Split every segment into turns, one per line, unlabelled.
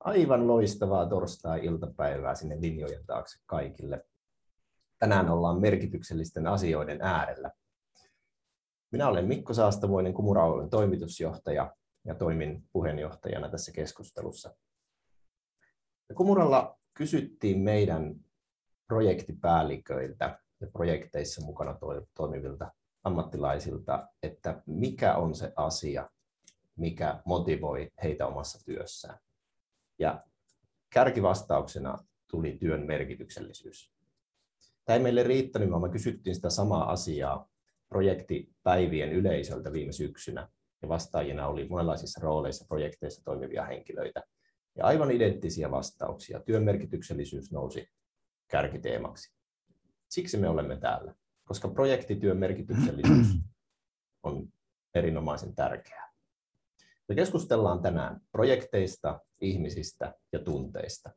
Aivan loistavaa torstai-iltapäivää sinne linjojen taakse kaikille. Tänään ollaan merkityksellisten asioiden äärellä. Minä olen Mikko Saastavuinen, Kumura toimitusjohtaja ja toimin puheenjohtajana tässä keskustelussa. Kumuralla kysyttiin meidän projektipäälliköiltä ja projekteissa mukana toimivilta ammattilaisilta, että mikä on se asia, mikä motivoi heitä omassa työssään. Ja kärkivastauksena tuli työn merkityksellisyys. Tämä ei meille riittänyt, vaan me kysyttiin sitä samaa asiaa projektipäivien yleisöltä viime syksynä. Ja vastaajina oli monenlaisissa rooleissa projekteissa toimivia henkilöitä. Ja aivan identtisiä vastauksia. Työn merkityksellisyys nousi kärkiteemaksi. Siksi me olemme täällä, koska projektityön merkityksellisyys on erinomaisen tärkeää. Me keskustellaan tänään projekteista, ihmisistä ja tunteista.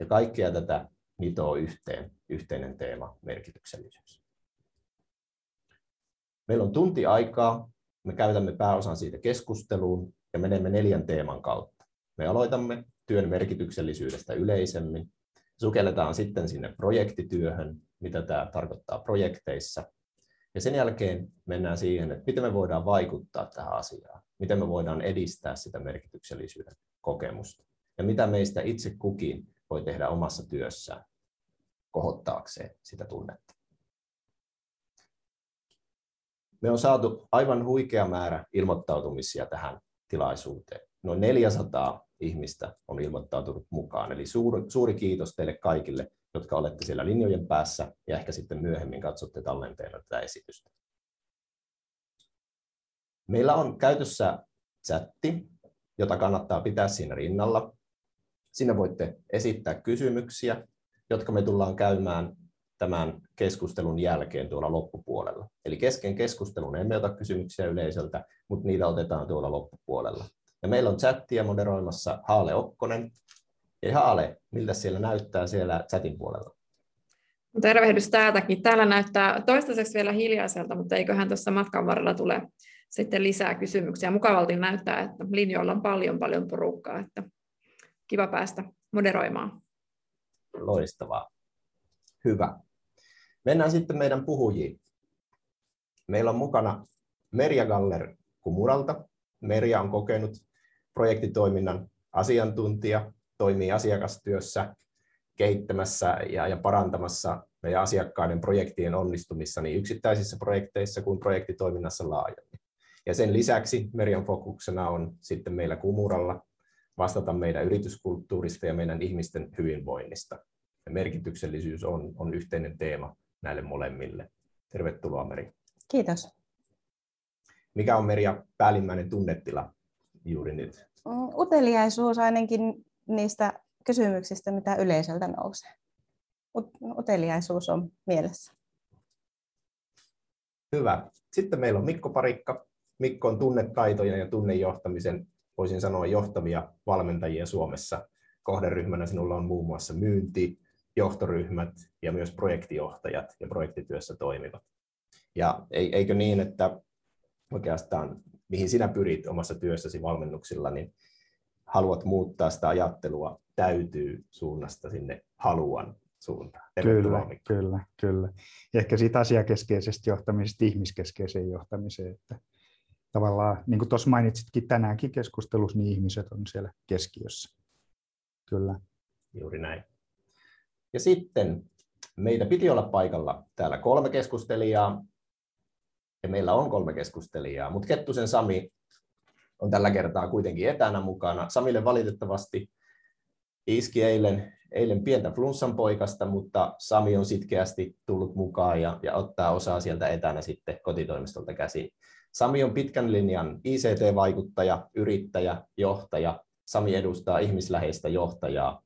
Ja kaikkea tätä nitoo yhteen yhteinen teema, merkityksellisyys. Meillä on tunti aikaa. Me käytämme pääosan siitä keskusteluun ja menemme neljän teeman kautta. Me aloitamme työn merkityksellisyydestä yleisemmin. Sukelletaan sitten sinne projektityöhön, mitä tämä tarkoittaa projekteissa. Ja sen jälkeen mennään siihen, että miten me voidaan vaikuttaa tähän asiaan miten me voidaan edistää sitä merkityksellisyyden kokemusta ja mitä meistä itse kukin voi tehdä omassa työssään kohottaakseen sitä tunnetta. Me on saatu aivan huikea määrä ilmoittautumisia tähän tilaisuuteen. Noin 400 ihmistä on ilmoittautunut mukaan, eli suuri, suuri kiitos teille kaikille, jotka olette siellä linjojen päässä ja ehkä sitten myöhemmin katsotte tallenteena tätä esitystä. Meillä on käytössä chatti, jota kannattaa pitää siinä rinnalla. Sinne voitte esittää kysymyksiä, jotka me tullaan käymään tämän keskustelun jälkeen tuolla loppupuolella. Eli kesken keskustelun emme ota kysymyksiä yleisöltä, mutta niitä otetaan tuolla loppupuolella. Ja meillä on chattia moderoimassa Haale Okkonen. Ja Haale, miltä siellä näyttää siellä chatin puolella?
Tervehdys täältäkin. Täällä näyttää toistaiseksi vielä hiljaiselta, mutta eiköhän tuossa matkan varrella tule sitten lisää kysymyksiä. Mukavalti näyttää, että linjoilla on paljon paljon porukkaa, että kiva päästä moderoimaan.
Loistavaa. Hyvä. Mennään sitten meidän puhujiin. Meillä on mukana Merja Galler Kumuralta. Merja on kokenut projektitoiminnan asiantuntija, toimii asiakastyössä, kehittämässä ja, ja parantamassa meidän asiakkaiden projektien onnistumissa niin yksittäisissä projekteissa kuin projektitoiminnassa laajemmin. Ja sen lisäksi Merian fokuksena on sitten meillä Kumuralla vastata meidän yrityskulttuurista ja meidän ihmisten hyvinvoinnista. Ja merkityksellisyys on, on yhteinen teema näille molemmille. Tervetuloa Meri.
Kiitos.
Mikä on Meria päällimmäinen tunnetila juuri nyt?
Uteliaisuus ainakin niistä kysymyksistä, mitä yleisöltä nousee. Uteliaisuus on mielessä.
Hyvä. Sitten meillä on Mikko Parikka, Mikko on tunnetaitoja ja tunnejohtamisen, voisin sanoa, johtavia valmentajia Suomessa. Kohderyhmänä sinulla on muun muassa myynti, johtoryhmät ja myös projektijohtajat ja projektityössä toimivat. Ja eikö niin, että oikeastaan mihin sinä pyrit omassa työssäsi valmennuksilla, niin haluat muuttaa sitä ajattelua täytyy suunnasta sinne haluan suuntaan.
Tervetuloa, kyllä, Mikko. kyllä, kyllä. Ja ehkä siitä asiakeskeisestä johtamisesta ihmiskeskeiseen johtamiseen, että tavallaan, niin kuin tuossa mainitsitkin tänäänkin keskustelussa, niin ihmiset on siellä keskiössä. Kyllä.
Juuri näin. Ja sitten meitä piti olla paikalla täällä kolme keskustelijaa, ja meillä on kolme keskustelijaa, mutta Kettusen Sami on tällä kertaa kuitenkin etänä mukana. Samille valitettavasti iski eilen, eilen pientä flunssan poikasta, mutta Sami on sitkeästi tullut mukaan ja, ja ottaa osaa sieltä etänä sitten kotitoimistolta käsin. Sami on pitkän linjan ICT-vaikuttaja, yrittäjä, johtaja. Sami edustaa ihmisläheistä johtajaa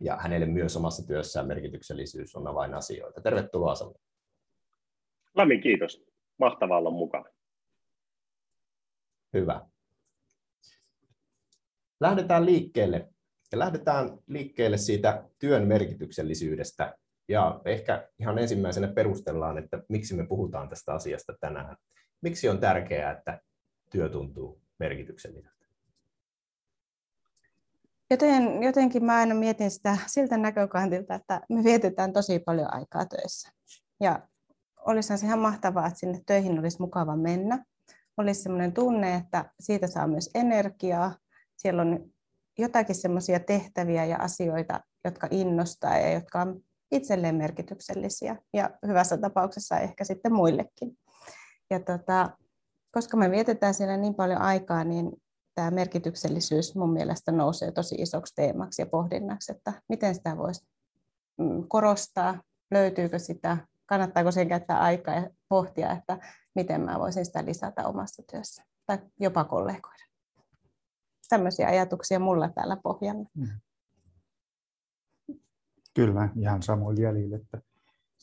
ja hänelle myös omassa työssään merkityksellisyys on avainasioita. Tervetuloa Sami.
Lämmin kiitos. Mahtavaa olla mukana.
Hyvä. Lähdetään liikkeelle. Ja lähdetään liikkeelle siitä työn merkityksellisyydestä. Ja ehkä ihan ensimmäisenä perustellaan, että miksi me puhutaan tästä asiasta tänään. Miksi on tärkeää, että työ tuntuu merkitykselliseltä?
Joten, jotenkin mä aina mietin sitä siltä näkökantilta, että me vietetään tosi paljon aikaa töissä. Ja olisihan se ihan mahtavaa, että sinne töihin olisi mukava mennä. Olisi sellainen tunne, että siitä saa myös energiaa. Siellä on jotakin sellaisia tehtäviä ja asioita, jotka innostaa ja jotka on itselleen merkityksellisiä ja hyvässä tapauksessa ehkä sitten muillekin. Ja tota, koska me vietetään siellä niin paljon aikaa, niin tämä merkityksellisyys mun mielestä nousee tosi isoksi teemaksi ja pohdinnaksi, että miten sitä voisi mm, korostaa, löytyykö sitä, kannattaako sen käyttää aikaa ja pohtia, että miten mä voisin sitä lisätä omassa työssä tai jopa kollegoida. Tämmöisiä ajatuksia mulla täällä pohjalla. Mm.
Kyllä, ihan samoin jäljillä, että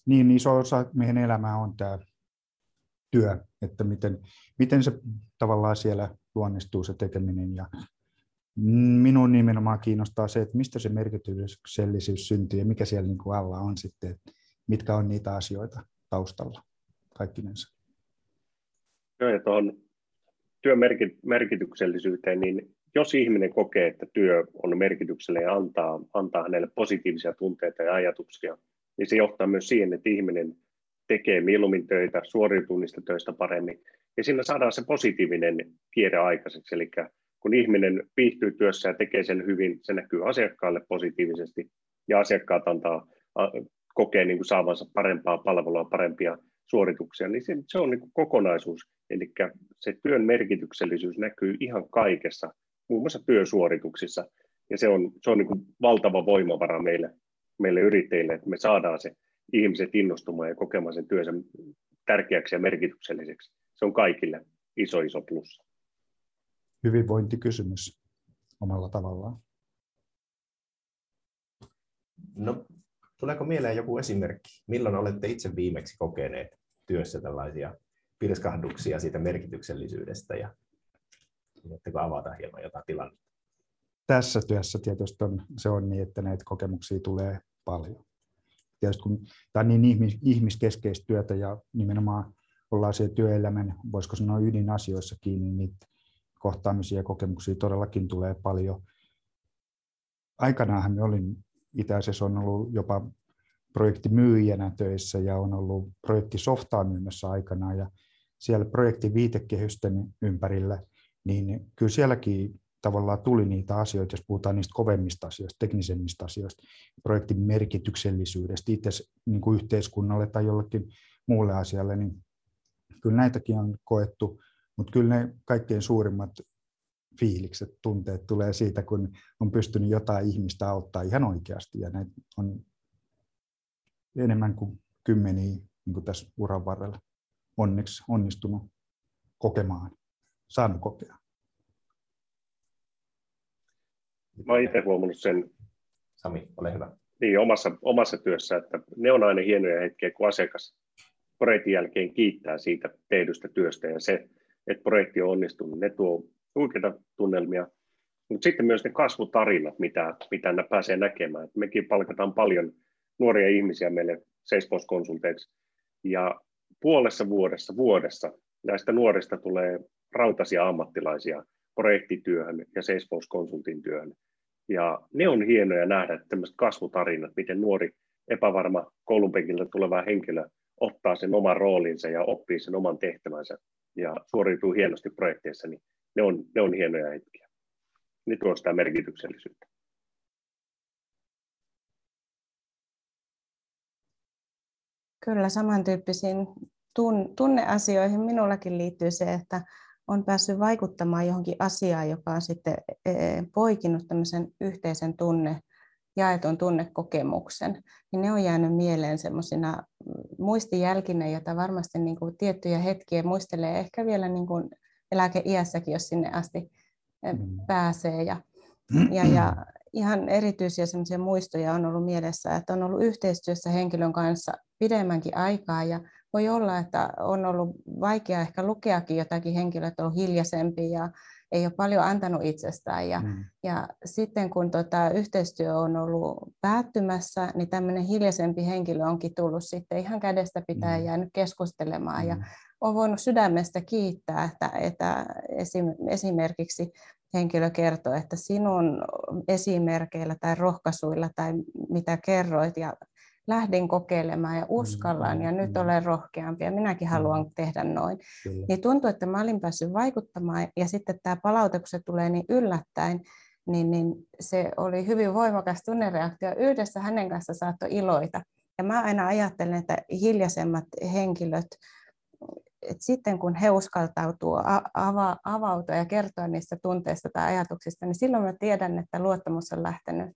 niin iso osa meidän elämää on tämä työ, että miten, miten se tavallaan siellä luonnistuu se tekeminen. Ja minun nimenomaan kiinnostaa se, että mistä se merkityksellisyys syntyy ja mikä siellä niin kuin alla on sitten, että mitkä on niitä asioita taustalla kaikkinensa.
Joo, ja tuohon työn merkityksellisyyteen, niin jos ihminen kokee, että työ on merkityksellinen ja antaa, antaa hänelle positiivisia tunteita ja ajatuksia, niin se johtaa myös siihen, että ihminen tekee mieluummin töitä, suoriutuu niistä töistä paremmin. Ja siinä saadaan se positiivinen kierre aikaiseksi. Eli kun ihminen viihtyy työssä ja tekee sen hyvin, se näkyy asiakkaalle positiivisesti ja asiakkaat antaa, kokee niin kuin saavansa parempaa palvelua, parempia suorituksia, niin se, se on niin kuin kokonaisuus. Eli se työn merkityksellisyys näkyy ihan kaikessa, muun muassa työsuorituksissa. Ja se on, se on niin kuin valtava voimavara meille, meille yrittäjille, että me saadaan se ihmiset innostumaan ja kokemaan sen työnsä tärkeäksi ja merkitykselliseksi. Se on kaikille iso, iso plussa.
Hyvinvointikysymys omalla tavallaan.
No, tuleeko mieleen joku esimerkki? Milloin olette itse viimeksi kokeneet työssä tällaisia pilskahduksia siitä merkityksellisyydestä ja voitteko avata hieman jotain tilannetta?
Tässä työssä tietysti on, se on niin, että näitä kokemuksia tulee paljon tietysti kun tämä on niin ihmis, ihmiskeskeistä työtä ja nimenomaan ollaan siellä työelämän, voisiko sanoa ydinasioissa kiinni, niin kohtaamisia ja kokemuksia todellakin tulee paljon. Aikanaanhan me olin itse asiassa on ollut jopa projektimyyjänä töissä ja on ollut projektisoftaa myymässä aikanaan ja siellä projektin viitekehysten ympärillä, niin kyllä sielläkin tavallaan tuli niitä asioita, jos puhutaan niistä kovemmista asioista, teknisemmistä asioista, projektin merkityksellisyydestä itse niin kuin yhteiskunnalle tai jollekin muulle asialle, niin kyllä näitäkin on koettu, mutta kyllä ne kaikkein suurimmat fiilikset, tunteet tulee siitä, kun on pystynyt jotain ihmistä auttaa ihan oikeasti, ja näitä on enemmän kuin kymmeniä niin kuin tässä uran varrella onneksi onnistunut kokemaan, saanut kokea.
Mä oon itse huomannut sen.
Sami, ole hyvä.
Niin, omassa, omassa työssä, että ne on aina hienoja hetkiä, kun asiakas projektin jälkeen kiittää siitä tehdystä työstä ja se, että projekti on onnistunut, ne tuo huikeita tunnelmia. Mutta sitten myös ne kasvutarinat, mitä, mitä ne pääsee näkemään. Et mekin palkataan paljon nuoria ihmisiä meille Salesforce-konsulteiksi ja puolessa vuodessa, vuodessa näistä nuorista tulee rautaisia ammattilaisia projektityöhön ja Salesforce-konsultin työhön. Ja ne on hienoja nähdä tämmöiset kasvutarinat, miten nuori epävarma koulunpenkiltä tuleva henkilö ottaa sen oman roolinsa ja oppii sen oman tehtävänsä ja suoriutuu hienosti projekteissa, niin ne on, ne on hienoja hetkiä. Ne tuo sitä merkityksellisyyttä.
Kyllä samantyyppisiin tunneasioihin minullakin liittyy se, että on päässyt vaikuttamaan johonkin asiaan, joka on sitten e, e, poikinut tämmöisen yhteisen tunne, jaetun tunnekokemuksen, niin ne on jäänyt mieleen semmoisina muistijälkinä, joita varmasti niin kuin tiettyjä hetkiä muistelee ehkä vielä niin kuin eläkeiässäkin, jos sinne asti e, mm. pääsee. Ja, ja, ja ihan erityisiä semmoisia muistoja on ollut mielessä, että on ollut yhteistyössä henkilön kanssa pidemmänkin aikaa ja voi olla, että on ollut vaikea ehkä lukeakin jotakin henkilöä, että on ollut hiljaisempi ja ei ole paljon antanut itsestään. Ja, mm. ja sitten kun tota, yhteistyö on ollut päättymässä, niin tämmöinen hiljaisempi henkilö onkin tullut sitten ihan kädestä pitää mm. jäänyt keskustelemaan. Mm. Ja on voinut sydämestä kiittää, että, että esim, esimerkiksi henkilö kertoo, että sinun esimerkeillä tai rohkaisuilla tai mitä kerroit ja lähdin kokeilemaan ja uskallan mm, ja nyt olen rohkeampi ja minäkin mm. haluan tehdä noin. Kyllä. Niin tuntuu, että mä olin päässyt vaikuttamaan ja sitten tämä palaute, kun se tulee niin yllättäen, niin, niin se oli hyvin voimakas tunnereaktio. Yhdessä hänen kanssa saattoi iloita. Ja mä aina ajattelen, että hiljaisemmat henkilöt et sitten kun he uskaltautuu ava, avautua ja kertoa niistä tunteista tai ajatuksista, niin silloin mä tiedän, että luottamus on lähtenyt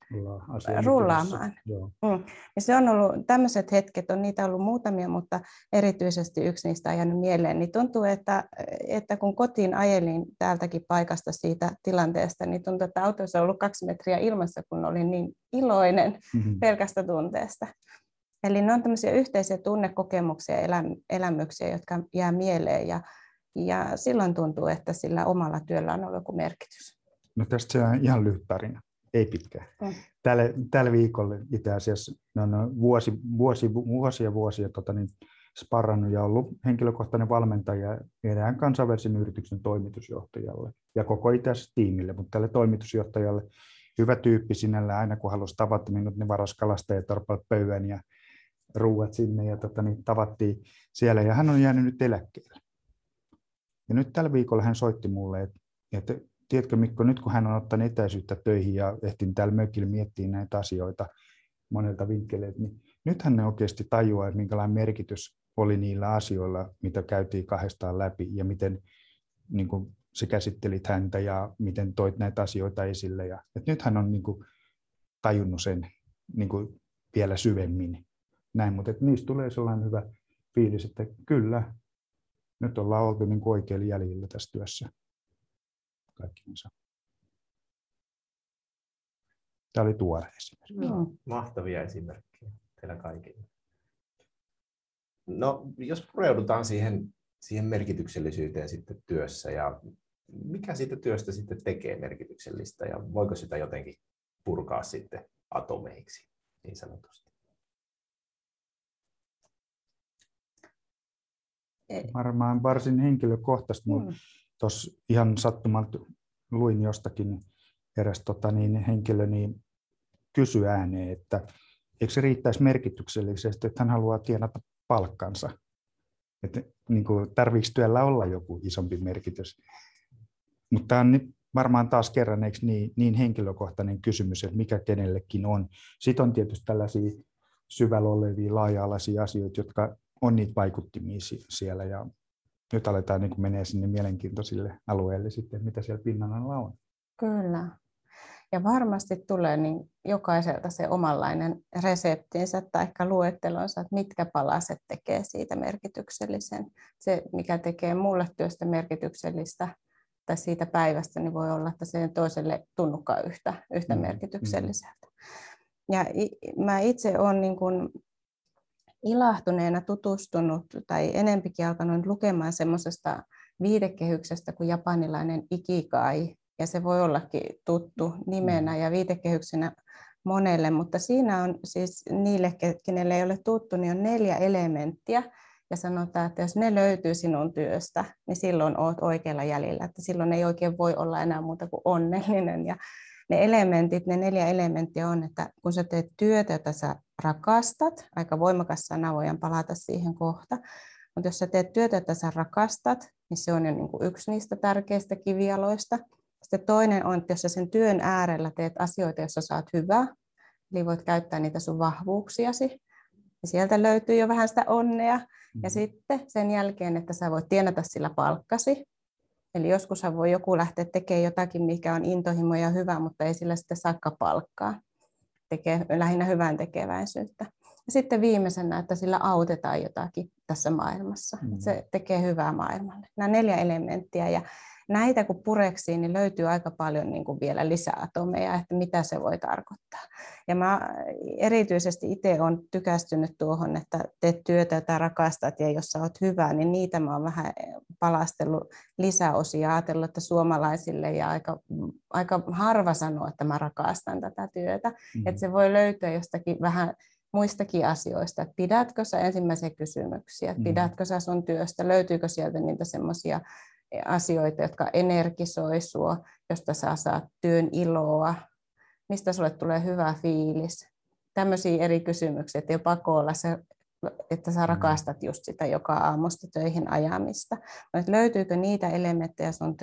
rullaamaan. Mm. Ja se on ollut, tämmöiset hetket on niitä ollut muutamia, mutta erityisesti yksi niistä on jäänyt mieleen. Niin tuntuu, että, että kun kotiin ajelin täältäkin paikasta siitä tilanteesta, niin tuntuu, että autossa on ollut kaksi metriä ilmassa, kun olin niin iloinen mm-hmm. pelkästä tunteesta. Eli ne on tämmöisiä yhteisiä tunnekokemuksia ja elämyksiä, jotka jää mieleen ja, ja silloin tuntuu, että sillä omalla työllä on ollut joku merkitys.
No tästä se on ihan lyhyt tarina, ei pitkä. Mm. Tällä, tällä viikolla itse asiassa no, vuosi, vuosi, vuosia vuosia tota, niin, sparrannut ja ollut henkilökohtainen valmentaja erään kansainvälisen yrityksen toimitusjohtajalle ja koko itse tiimille, mutta tälle toimitusjohtajalle hyvä tyyppi sinällä aina kun halusi tavata minut, niin varas kalastajat pöydän ja ruuat sinne ja tota, niin tavattiin siellä ja hän on jäänyt nyt eläkkeelle. Ja nyt tällä viikolla hän soitti mulle, että, että tiedätkö Mikko, nyt kun hän on ottanut etäisyyttä töihin ja ehtin täällä mökillä miettiä näitä asioita monelta vinkkeleiltä, niin nyt hän oikeasti tajuaa, että minkälainen merkitys oli niillä asioilla, mitä käytiin kahdestaan läpi ja miten niin kuin, sä käsittelit häntä ja miten toit näitä asioita esille. Ja, että nyt hän on niin kuin, tajunnut sen niin kuin, vielä syvemmin näin, mutta että niistä tulee sellainen hyvä fiilis, että kyllä, nyt ollaan oltu niin oikeilla jäljillä tässä työssä kaikkinensa. Tämä oli tuore esimerkki.
No, mahtavia esimerkkejä teillä kaikille. No, jos pureudutaan siihen, siihen merkityksellisyyteen sitten työssä ja mikä siitä työstä sitten tekee merkityksellistä ja voiko sitä jotenkin purkaa sitten atomeiksi niin sanotusti?
Varmaan varsin henkilökohtaisesti, mutta mm. tuossa ihan sattumalta luin jostakin eräs tota, niin, henkilö niin kysyi ääneen, että eikö se riittäisi merkityksellisesti, että hän haluaa tienata palkkansa. Että niin kuin, tarvitsi työllä olla joku isompi merkitys. Mutta tämä on varmaan taas kerran eikö niin, niin henkilökohtainen kysymys, että mikä kenellekin on. Sitten on tietysti tällaisia syvällä olevia laaja-alaisia asioita, jotka on niitä vaikuttimia siellä ja nyt aletaan niin menee sinne mielenkiintoisille alueille sitten, mitä siellä pinnan alla on.
Kyllä. Ja varmasti tulee niin jokaiselta se omanlainen reseptinsä tai ehkä luettelonsa, että mitkä palaset tekee siitä merkityksellisen. Se, mikä tekee mulle työstä merkityksellistä tai siitä päivästä, niin voi olla, että se toiselle tunnukaan yhtä, yhtä mm, merkitykselliseltä. Ja mä itse olen niin kuin ilahtuneena tutustunut tai enempikin alkanut lukemaan semmoisesta viidekehyksestä kuin japanilainen ikikai, ja se voi ollakin tuttu nimenä mm. ja viitekehyksenä monelle, mutta siinä on siis niille, kenelle ei ole tuttu, niin on neljä elementtiä, ja sanotaan, että jos ne löytyy sinun työstä, niin silloin olet oikealla jäljellä, että silloin ei oikein voi olla enää muuta kuin onnellinen. Ja ne elementit, ne neljä elementtiä on, että kun sä teet työtä, jota sä rakastat, aika voimakas sana, voidaan palata siihen kohta, mutta jos sä teet työtä, jota sä rakastat, niin se on jo niin kuin yksi niistä tärkeistä kivialoista. Sitten toinen on, että jos sä sen työn äärellä teet asioita, joissa saat hyvää, eli voit käyttää niitä sun vahvuuksiasi, niin sieltä löytyy jo vähän sitä onnea. Ja mm-hmm. sitten sen jälkeen, että sä voit tienata sillä palkkasi, Eli joskus voi joku lähteä tekemään jotakin, mikä on intohimo ja hyvä, mutta ei sillä sitten saakka palkkaa. Tekee lähinnä hyvän tekeväisyyttä. Ja sitten viimeisenä, että sillä autetaan jotakin tässä maailmassa. Mm. Se tekee hyvää maailmalle. Nämä neljä elementtiä. Ja näitä kun pureksiin, niin löytyy aika paljon niin kuin vielä lisää atomeja, että mitä se voi tarkoittaa. Ja mä erityisesti itse olen tykästynyt tuohon, että teet työtä, jota rakastat ja jos sä oot hyvä, niin niitä mä oon vähän palastellut lisäosia, ajatellut, että suomalaisille ja aika, aika harva sanoo, että mä rakastan tätä työtä. Mm-hmm. Että se voi löytyä jostakin vähän muistakin asioista, että pidätkö sä ensimmäisiä kysymyksiä, että pidätkö sä sun työstä, löytyykö sieltä niitä semmoisia asioita, jotka energisoi sinua, josta sä saat työn iloa, mistä sulle tulee hyvä fiilis. Tämmöisiä eri kysymyksiä, että ei ole pakko olla se, että sä mm. rakastat just sitä joka aamusta töihin ajamista. Mutta löytyykö niitä elementtejä sun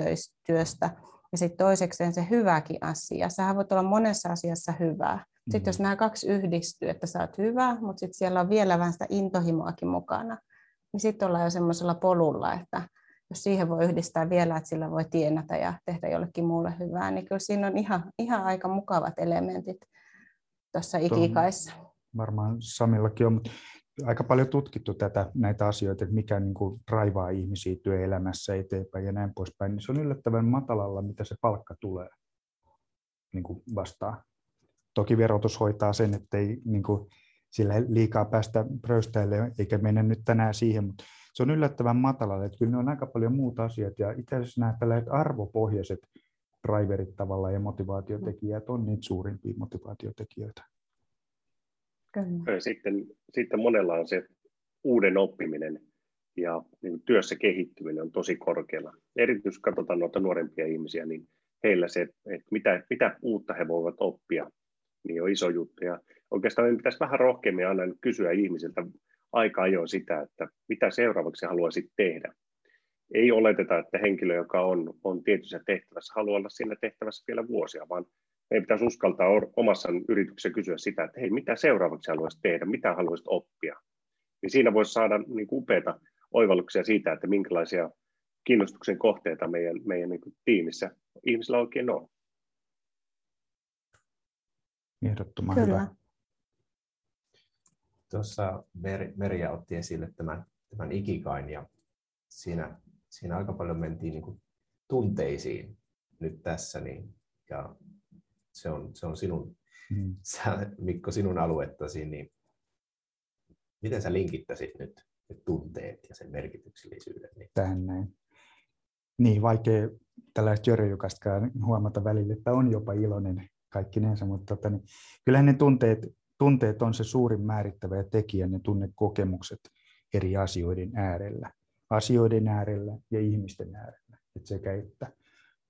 työstä, ja sitten toisekseen se hyväkin asia. Sähän voit olla monessa asiassa hyvää. Sitten mm. jos nämä kaksi yhdistyy, että sä oot hyvä, mutta sitten siellä on vielä vähän sitä intohimoakin mukana, niin sitten ollaan jo semmoisella polulla, että jos siihen voi yhdistää vielä, että sillä voi tienata ja tehdä jollekin muulle hyvää, niin kyllä siinä on ihan, ihan aika mukavat elementit tuossa ikikaissa.
Varmaan Samillakin on, mutta aika paljon tutkittu tätä, näitä asioita, että mikä niin kuin raivaa ihmisiä työelämässä eteenpäin ja näin poispäin, niin se on yllättävän matalalla, mitä se palkka tulee niin kuin vastaan. Toki verotus hoitaa sen, että ei niin kuin, sillä liikaa päästä pröystäille, eikä mennä nyt tänään siihen, mutta se on yllättävän matalalla, että kyllä ne on aika paljon muuta asiat, ja itse asiassa nämä tällaiset arvopohjaiset driverit tavallaan ja motivaatiotekijät on niitä suurimpia motivaatiotekijöitä.
Kyllä. Sitten, sitten monella on se uuden oppiminen ja niin työssä kehittyminen on tosi korkealla. Erityisesti katsotaan noita nuorempia ihmisiä, niin heillä se, että mitä, mitä uutta he voivat oppia, niin on iso juttu. Ja oikeastaan meidän pitäisi vähän rohkeammin aina kysyä ihmisiltä aika ajoin sitä, että mitä seuraavaksi haluaisit tehdä. Ei oleteta, että henkilö, joka on, on tietyssä tehtävässä, haluaa olla siinä tehtävässä vielä vuosia, vaan meidän pitäisi uskaltaa omassa yrityksessä kysyä sitä, että hei, mitä seuraavaksi haluaisit tehdä, mitä haluaisit oppia. Niin siinä voisi saada niin kuin upeita oivalluksia siitä, että minkälaisia kiinnostuksen kohteita meidän, meidän niin kuin tiimissä ihmisillä oikein on.
Ehdottoman Kyllä. hyvä.
Tuossa Merja otti esille tämän, tämän ikikain ja siinä, siinä aika paljon mentiin niin kuin tunteisiin nyt tässä. Niin, ja se on, se on sinun, mm. sä, Mikko, sinun aluettasi, niin miten sä linkittäisit nyt, nyt tunteet ja sen merkityksellisyyden? Niin?
Tähän näin. Niin, vaikea tällaista jörjykästäkään huomata välillä, että on jopa iloinen kaikkinensa, mutta tota, niin, kyllähän ne tunteet, tunteet on se suurin määrittävä tekijä, ne tunnekokemukset eri asioiden äärellä. Asioiden äärellä ja ihmisten äärellä, et sekä että.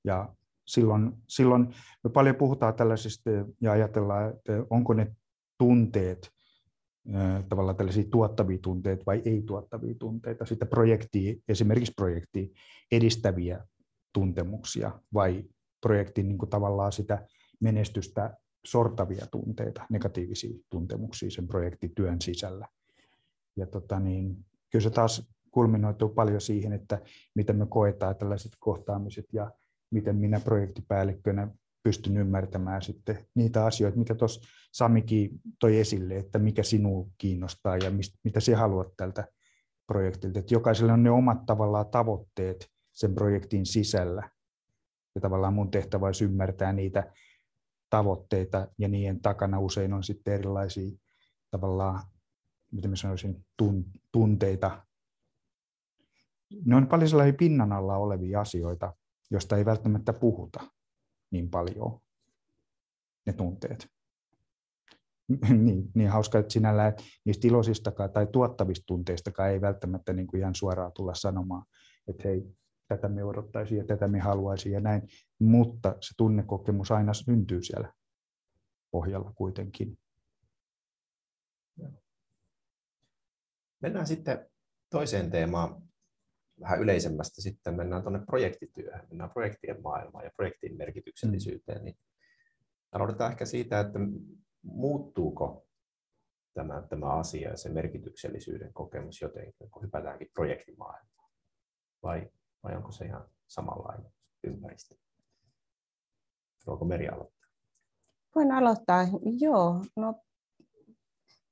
Ja silloin, silloin me paljon puhutaan tällaisista ja ajatellaan, että onko ne tunteet tavallaan tällaisia tuottavia tunteita vai ei-tuottavia tunteita, sitten projektia, esimerkiksi projektia edistäviä tuntemuksia vai projektin niin kuin tavallaan sitä menestystä sortavia tunteita, negatiivisia tuntemuksia sen projektityön sisällä. Ja tota niin, kyllä se taas kulminoituu paljon siihen, että miten me koetaan tällaiset kohtaamiset ja miten minä projektipäällikkönä pystyn ymmärtämään sitten niitä asioita, mitä tuossa Samikin toi esille, että mikä sinua kiinnostaa ja mistä, mitä sinä haluat tältä projektilta. Että jokaisella on ne omat tavallaan tavoitteet sen projektin sisällä. Ja tavallaan mun tehtävä olisi ymmärtää niitä tavoitteita ja niiden takana usein on sitten erilaisia tavallaan, miten mä sanoisin, tunteita. Ne on paljon sellaisia pinnan alla olevia asioita, josta ei välttämättä puhuta niin paljon, ne tunteet. niin, niin hauska, että sinällä että niistä iloisistakaan tai tuottavista tunteistakaan ei välttämättä niin kuin ihan suoraan tulla sanomaan, että hei, tätä me odottaisiin ja tätä me haluaisin ja näin, mutta se tunnekokemus aina syntyy siellä pohjalla kuitenkin.
Mennään sitten toiseen teemaan, vähän yleisemmästä sitten mennään tuonne projektityöhön, mennään projektien maailmaan ja projektin merkityksellisyyteen, mm. niin aloitetaan ehkä siitä, että muuttuuko tämä, tämä asia ja se merkityksellisyyden kokemus jotenkin, kun hypätäänkin projektimaailmaan, vai, vai onko se ihan samanlainen ympäristö? Voiko Meri aloittaa?
Voin aloittaa, joo. No,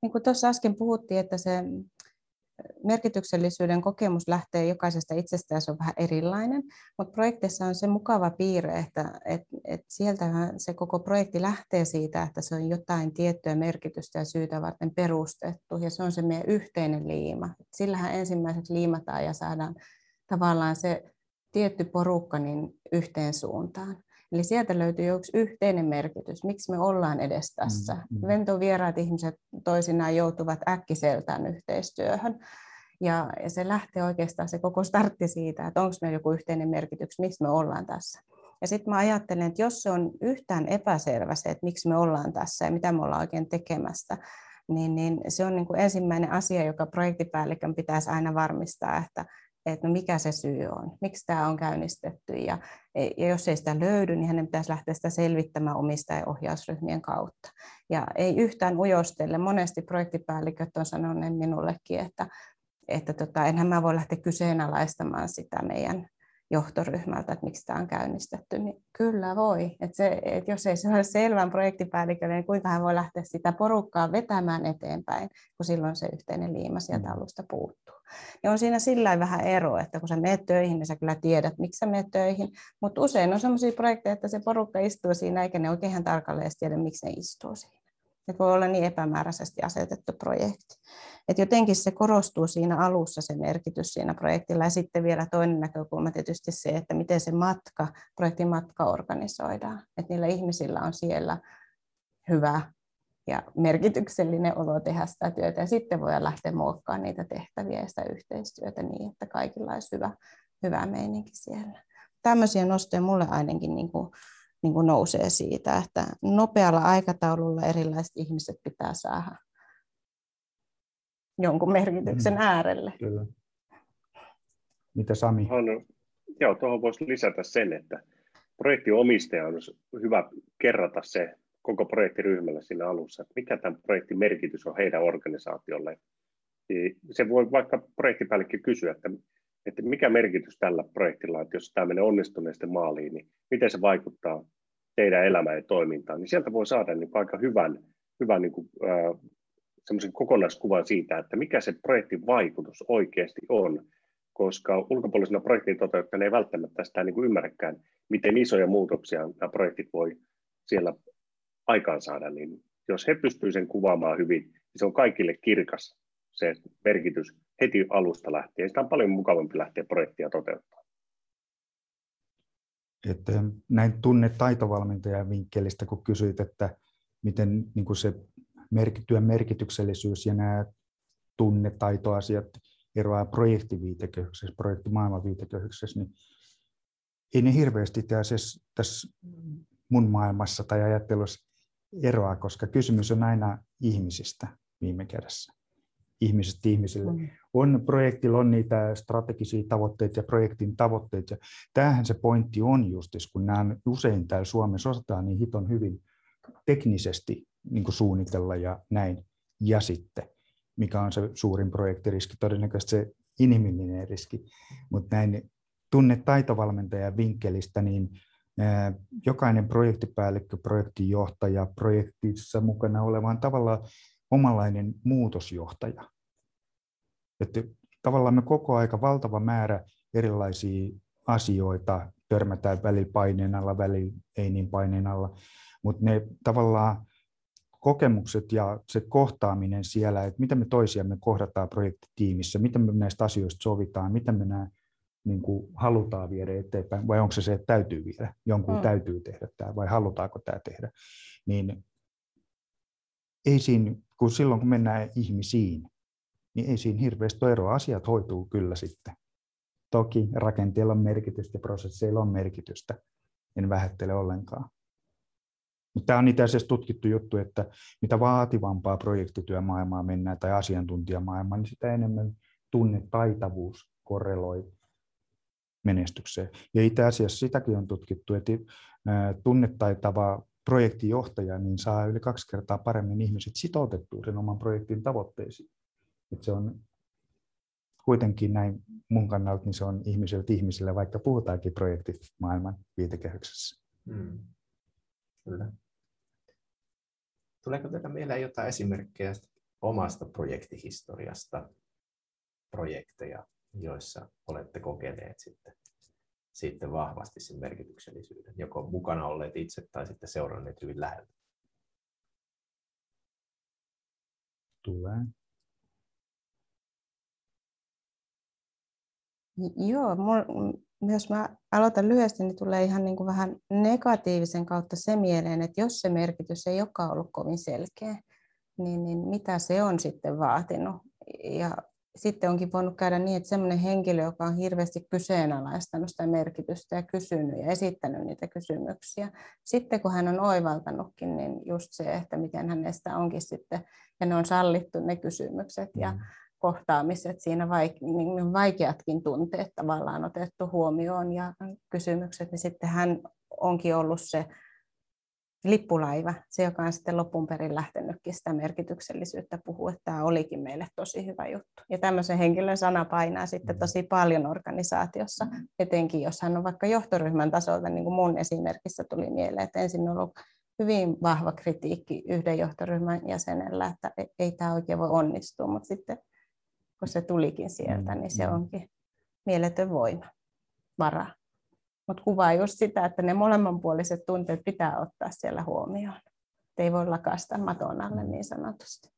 niin kuin tuossa äsken puhuttiin, että se merkityksellisyyden kokemus lähtee jokaisesta itsestä ja se on vähän erilainen, mutta projektissa on se mukava piirre, että et, et sieltä se koko projekti lähtee siitä, että se on jotain tiettyä merkitystä ja syytä varten perustettu ja se on se meidän yhteinen liima. Sillähän ensimmäiseksi liimataan ja saadaan tavallaan se tietty porukka niin yhteen suuntaan. Eli sieltä löytyy yksi yhteinen merkitys, miksi me ollaan edes tässä. Mm, mm. Ventovieraat ihmiset toisinaan joutuvat äkkiseltään yhteistyöhön. Ja, ja se lähtee oikeastaan se koko startti siitä, että onko meillä joku yhteinen merkitys, miksi me ollaan tässä. Ja sitten mä ajattelen, että jos se on yhtään epäselvä se, että miksi me ollaan tässä ja mitä me ollaan oikein tekemässä, niin, niin se on niin kuin ensimmäinen asia, joka projektipäällikön pitäisi aina varmistaa, että, että no mikä se syy on, miksi tämä on käynnistetty. Ja, ja jos ei sitä löydy, niin hänen pitäisi lähteä sitä selvittämään omistajaohjausryhmien kautta. Ja ei yhtään ujostelle. Monesti projektipäälliköt on sanoneet minullekin, että, että tota, enhän mä voi lähteä kyseenalaistamaan sitä meidän johtoryhmältä, että miksi tämä on käynnistetty, niin kyllä voi. Että se, että jos ei se ole selvän projektipäällikölle, niin kuinka hän voi lähteä sitä porukkaa vetämään eteenpäin, kun silloin se yhteinen liima sieltä mm. alusta puuttuu. Ja on siinä sillä vähän ero, että kun sä meet töihin, niin sä kyllä tiedät, miksi sä meet töihin, mutta usein on sellaisia projekteja, että se porukka istuu siinä, eikä ne oikein tarkalleen tiedä, miksi ne istuu siinä. Että voi olla niin epämääräisesti asetettu projekti. Et jotenkin se korostuu siinä alussa se merkitys siinä projektilla. Ja sitten vielä toinen näkökulma tietysti se, että miten se matka, projektin matka organisoidaan. Että niillä ihmisillä on siellä hyvä ja merkityksellinen olo tehdä sitä työtä. Ja sitten voi lähteä muokkaamaan niitä tehtäviä ja sitä yhteistyötä niin, että kaikilla olisi hyvä, hyvä meininki siellä. Tämmöisiä nostoja mulle ainakin niin kuin, niin kuin nousee siitä, että nopealla aikataululla erilaiset ihmiset pitää saada jonkun merkityksen mm. äärelle. Kyllä.
Mitä Sami?
On, joo, tuohon voisi lisätä sen, että projektiomistaja on hyvä kerrata se koko projektiryhmälle siinä alussa, että mikä tämän projektin merkitys on heidän organisaatiolle. Se voi vaikka projektipäällikkö kysyä, että, että mikä merkitys tällä projektilla, että jos tämä menee onnistuneesti maaliin, niin miten se vaikuttaa teidän elämään ja toimintaan, niin sieltä voi saada niin aika hyvän, hyvän niin kuin, semmoisen kokonaiskuvan siitä, että mikä se projektin vaikutus oikeasti on, koska ulkopuolisena projektin toteuttajana ei välttämättä sitä niin kuin ymmärräkään, miten isoja muutoksia nämä projektit voi siellä aikaansaada, niin jos he pystyvät sen kuvaamaan hyvin, niin se on kaikille kirkas se merkitys heti alusta lähtien. Sitä on paljon mukavampi lähteä projektia toteuttamaan.
Että näin tunne taitovalmentajan vinkkelistä, kun kysyit, että miten niin kuin se työn merkityksellisyys ja nämä tunnetaitoasiat eroaa projektiviitekehyksessä, projektimaailman viitekehyksessä, niin ei ne hirveästi tässä mun maailmassa tai ajattelussa eroa, koska kysymys on aina ihmisistä viime kädessä. Ihmisestä ihmisille. Mm. On projektilla on niitä strategisia tavoitteita ja projektin tavoitteita. Ja tämähän se pointti on justis, kun nämä usein täällä Suomessa osataan niin hiton hyvin teknisesti niin kuin suunnitella ja näin. Ja sitten, mikä on se suurin projektiriski, todennäköisesti se inhimillinen riski. Mutta näin tunne taitovalmentajan vinkkelistä, niin jokainen projektipäällikkö, projektinjohtaja, projektissa mukana oleva on tavallaan omanlainen muutosjohtaja. Että tavallaan me koko aika valtava määrä erilaisia asioita törmätään välillä paineen alla, välillä ei niin paineen alla, mutta ne tavallaan kokemukset ja se kohtaaminen siellä, että miten me toisiamme kohdataan projektitiimissä, miten me näistä asioista sovitaan, miten me nämä niin kuin halutaan viedä eteenpäin, vai onko se se, että täytyy viedä, jonkun mm. täytyy tehdä tämä, vai halutaanko tämä tehdä, niin ei siinä, kun silloin kun mennään ihmisiin, niin ei siinä hirveästi ole eroa. Asiat hoituu kyllä sitten. Toki rakenteella on merkitystä ja prosesseilla on merkitystä. En vähättele ollenkaan. Mutta tämä on itse asiassa tutkittu juttu, että mitä vaativampaa projektityömaailmaa mennään tai asiantuntijamaailmaa, niin sitä enemmän tunnetaitavuus korreloi menestykseen. Ja itse asiassa sitäkin on tutkittu, että tunnetaitava projektijohtaja niin saa yli kaksi kertaa paremmin ihmiset sitoutettua sen oman projektin tavoitteisiin. Että se on kuitenkin näin mun kannalta, niin se on ihmiseltä ihmisille, vaikka puhutaankin projektimaailman viitekehyksessä. Hmm.
Kyllä. Tuleeko teillä mieleen jotain esimerkkejä omasta projektihistoriasta, projekteja, joissa olette kokeneet sitten, sitten vahvasti sen merkityksellisyyden, joko mukana olleet itse tai sitten seuranneet hyvin läheltä?
Tulee.
Joo, jos mä aloitan lyhyesti, niin tulee ihan niin kuin vähän negatiivisen kautta se mieleen, että jos se merkitys ei olekaan ollut kovin selkeä, niin, niin mitä se on sitten vaatinut. Ja sitten onkin voinut käydä niin, että sellainen henkilö, joka on hirveästi kyseenalaistanut sitä merkitystä ja kysynyt ja esittänyt niitä kysymyksiä. Sitten kun hän on oivaltanutkin, niin just se, että miten hänestä onkin sitten, ja ne on sallittu ne kysymykset ja mm. kohtaamiset, siinä niin vaikeatkin tunteet tavallaan otettu huomioon ja kysymykset, niin sitten hän onkin ollut se lippulaiva, se joka on sitten lopun perin lähtenytkin sitä merkityksellisyyttä puhuu, että tämä olikin meille tosi hyvä juttu. Ja tämmöisen henkilön sana painaa sitten tosi paljon organisaatiossa, etenkin jos hän on vaikka johtoryhmän tasolta, niin kuin mun esimerkissä tuli mieleen, että ensin on ollut hyvin vahva kritiikki yhden johtoryhmän jäsenellä, että ei, tämä oikein voi onnistua, mutta sitten kun se tulikin sieltä, niin se mm. onkin mieletön voima, varaa mutta kuvaa just sitä, että ne molemmanpuoliset tunteet pitää ottaa siellä huomioon. Et ei voi lakasta maton alle niin sanotusti.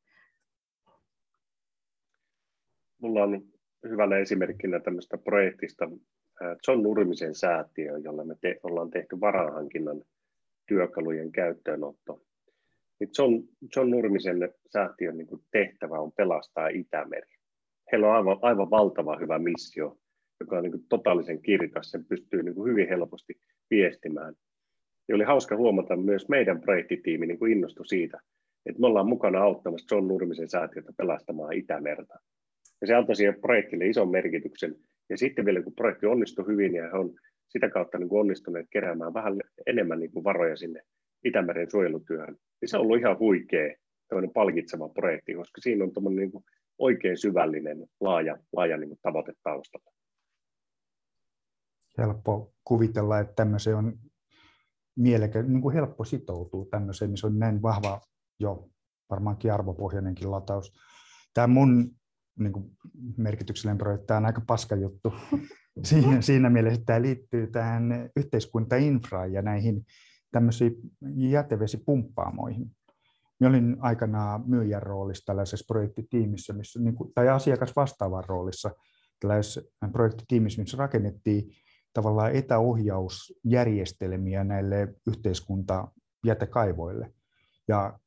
Mulla on hyvänä esimerkkinä tämmöistä projektista John Nurmisen säätiö, jolla me te, ollaan tehty varahankinnan työkalujen käyttöönotto. Niin John, John Nurmisen säätiön niin tehtävä on pelastaa Itämeri. Heillä on aivan, aivan valtava hyvä missio joka on niin kuin totaalisen kirkas, sen pystyy niin kuin hyvin helposti viestimään. Ja oli hauska huomata myös meidän projektitiimi niin innostui siitä, että me ollaan mukana auttamassa John Nurmisen säätiötä pelastamaan Itämerta. Ja se antoi siihen projektille ison merkityksen. Ja sitten vielä kun projekti onnistui hyvin ja he on sitä kautta niin kuin onnistuneet keräämään vähän enemmän niin kuin varoja sinne Itämeren suojelutyöhön, niin se on ollut ihan huikea palkitseva projekti, koska siinä on niin kuin oikein syvällinen, laaja, laaja niin kuin tavoite taustalla
helppo kuvitella, että tämmöiseen on mielekä, niin kuin helppo sitoutua tämmöiseen, missä on näin vahva jo varmaankin arvopohjainenkin lataus. Tämä mun niin kuin merkityksellinen projekti, tämä on aika paska juttu. Siinä, siinä mielessä, että tämä liittyy tähän yhteiskuntainfraan ja näihin tämmöisiin jätevesipumppaamoihin. Minä olin aikanaan myyjän roolissa tällaisessa projektitiimissä, missä, niin kuin, tai asiakas vastaavan roolissa tällaisessa projektitiimissä, missä rakennettiin tavallaan etäohjausjärjestelmiä näille yhteiskuntajätekaivoille. Ja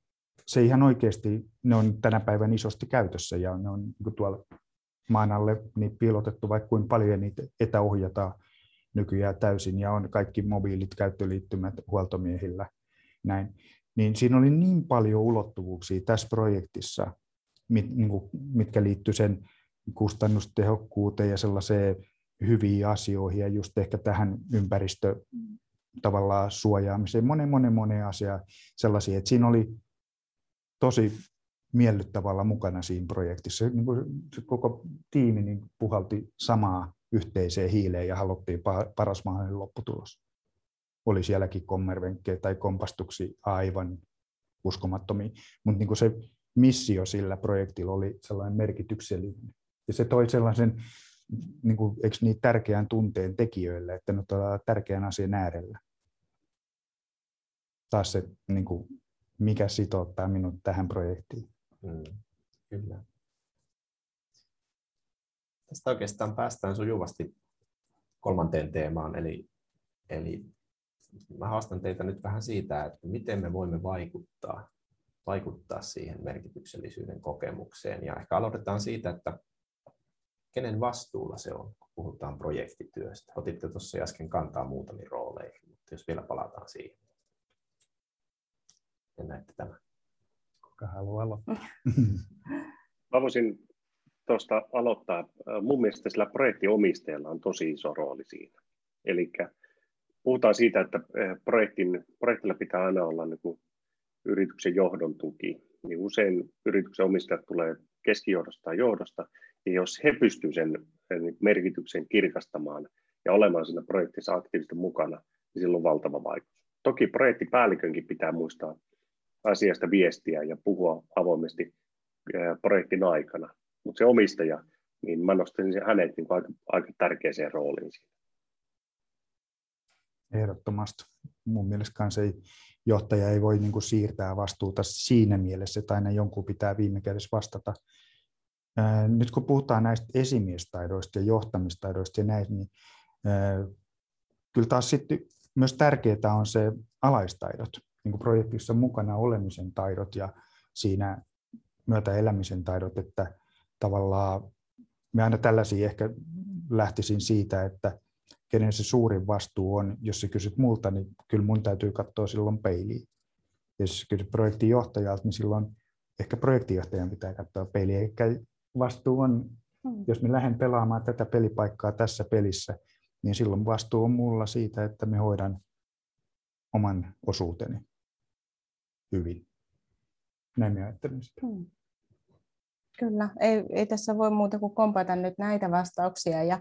se ihan oikeasti, ne on tänä päivänä isosti käytössä ja ne on niin tuolla maan alle niin piilotettu vaikka kuin paljon niitä etäohjataan nykyään täysin ja on kaikki mobiilit käyttöliittymät huoltomiehillä. Näin. Niin siinä oli niin paljon ulottuvuuksia tässä projektissa, mit, niin kuin, mitkä liittyy sen kustannustehokkuuteen ja sellaiseen hyviin asioihin ja just ehkä tähän ympäristö tavallaan suojaamiseen, monen, monen, monen asia sellaisia, että siinä oli tosi miellyttävällä mukana siinä projektissa. Niin kuin se koko tiimi niin puhalti samaa yhteiseen hiileen ja haluttiin paras mahdollinen lopputulos. Oli sielläkin kommervenkkejä tai kompastuksi aivan uskomattomia, mutta niin se missio sillä projektilla oli sellainen merkityksellinen. Ja se toi sellaisen niin kuin, eikö niin tärkeän tunteen tekijöille, että nyt ollaan tärkeän asian äärellä. Taas se, niin kuin, mikä sitouttaa minut tähän projektiin. Mm,
kyllä. Tästä oikeastaan päästään sujuvasti kolmanteen teemaan, eli, eli mä haastan teitä nyt vähän siitä, että miten me voimme vaikuttaa, vaikuttaa siihen merkityksellisyyden kokemukseen. Ja ehkä aloitetaan siitä, että kenen vastuulla se on, kun puhutaan projektityöstä? Otitte tuossa äsken kantaa muutamiin rooleihin, mutta jos vielä palataan siihen. Ja näette tämän.
Kuka haluaa aloittaa?
Mä voisin tuosta aloittaa. Mun mielestä sillä projektiomistajalla on tosi iso rooli siinä. Eli puhutaan siitä, että eh, projektin, projektilla pitää aina olla niin kuin yrityksen johdon tuki. Niin usein yrityksen omistajat tulee keskijohdosta tai johdosta, ja jos he pystyvät sen merkityksen kirkastamaan ja olemaan siinä projektissa aktiivisesti mukana, niin sillä on valtava vaikutus. Toki projektipäällikönkin pitää muistaa asiasta viestiä ja puhua avoimesti projektin aikana, mutta se omistaja, niin mä nostaisin hänet niin aika, aika tärkeäseen rooliin siinä.
Ehdottomasti. Mun mielestä kanssa ei, johtaja ei voi niin kuin siirtää vastuuta siinä mielessä, että aina jonkun pitää viime kädessä vastata nyt kun puhutaan näistä esimiestaidoista ja johtamistaidoista ja näistä, niin kyllä taas sitten myös tärkeää on se alaistaidot, niin kuin projektissa mukana olemisen taidot ja siinä myötä elämisen taidot, että tavallaan me aina tällaisia ehkä lähtisin siitä, että kenen se suurin vastuu on. Jos sä kysyt multa, niin kyllä mun täytyy katsoa silloin peiliin. Jos kysyt projektin johtajalta, niin silloin ehkä projektinjohtajan pitää katsoa peiliin. Eikä vastuu on, hmm. jos me lähden pelaamaan tätä pelipaikkaa tässä pelissä, niin silloin vastuu on mulla siitä, että me hoidan oman osuuteni hyvin. Näin me ajattelen sitä. Hmm.
Kyllä, ei, ei tässä voi muuta kuin kompata nyt näitä vastauksia. Ja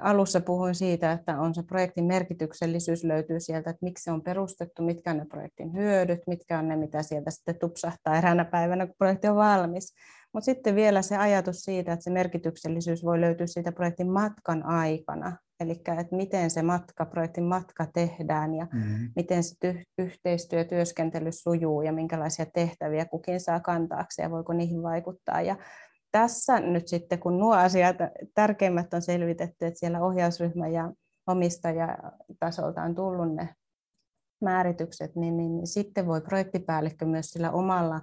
alussa puhuin siitä, että on se projektin merkityksellisyys löytyy sieltä, että miksi se on perustettu, mitkä on ne projektin hyödyt, mitkä on ne, mitä sieltä sitten tupsahtaa eräänä päivänä, kun projekti on valmis. Mutta sitten vielä se ajatus siitä, että se merkityksellisyys voi löytyä siitä projektin matkan aikana. Eli että miten se matka, projektin matka tehdään ja mm-hmm. miten se ty- yhteistyö, työskentely sujuu ja minkälaisia tehtäviä kukin saa kantaakseen ja voiko niihin vaikuttaa. Ja tässä nyt sitten, kun nuo asiat, tärkeimmät on selvitetty, että siellä ohjausryhmä ja omistajatasolta on tullut ne määritykset, niin, niin, niin sitten voi projektipäällikkö myös sillä omalla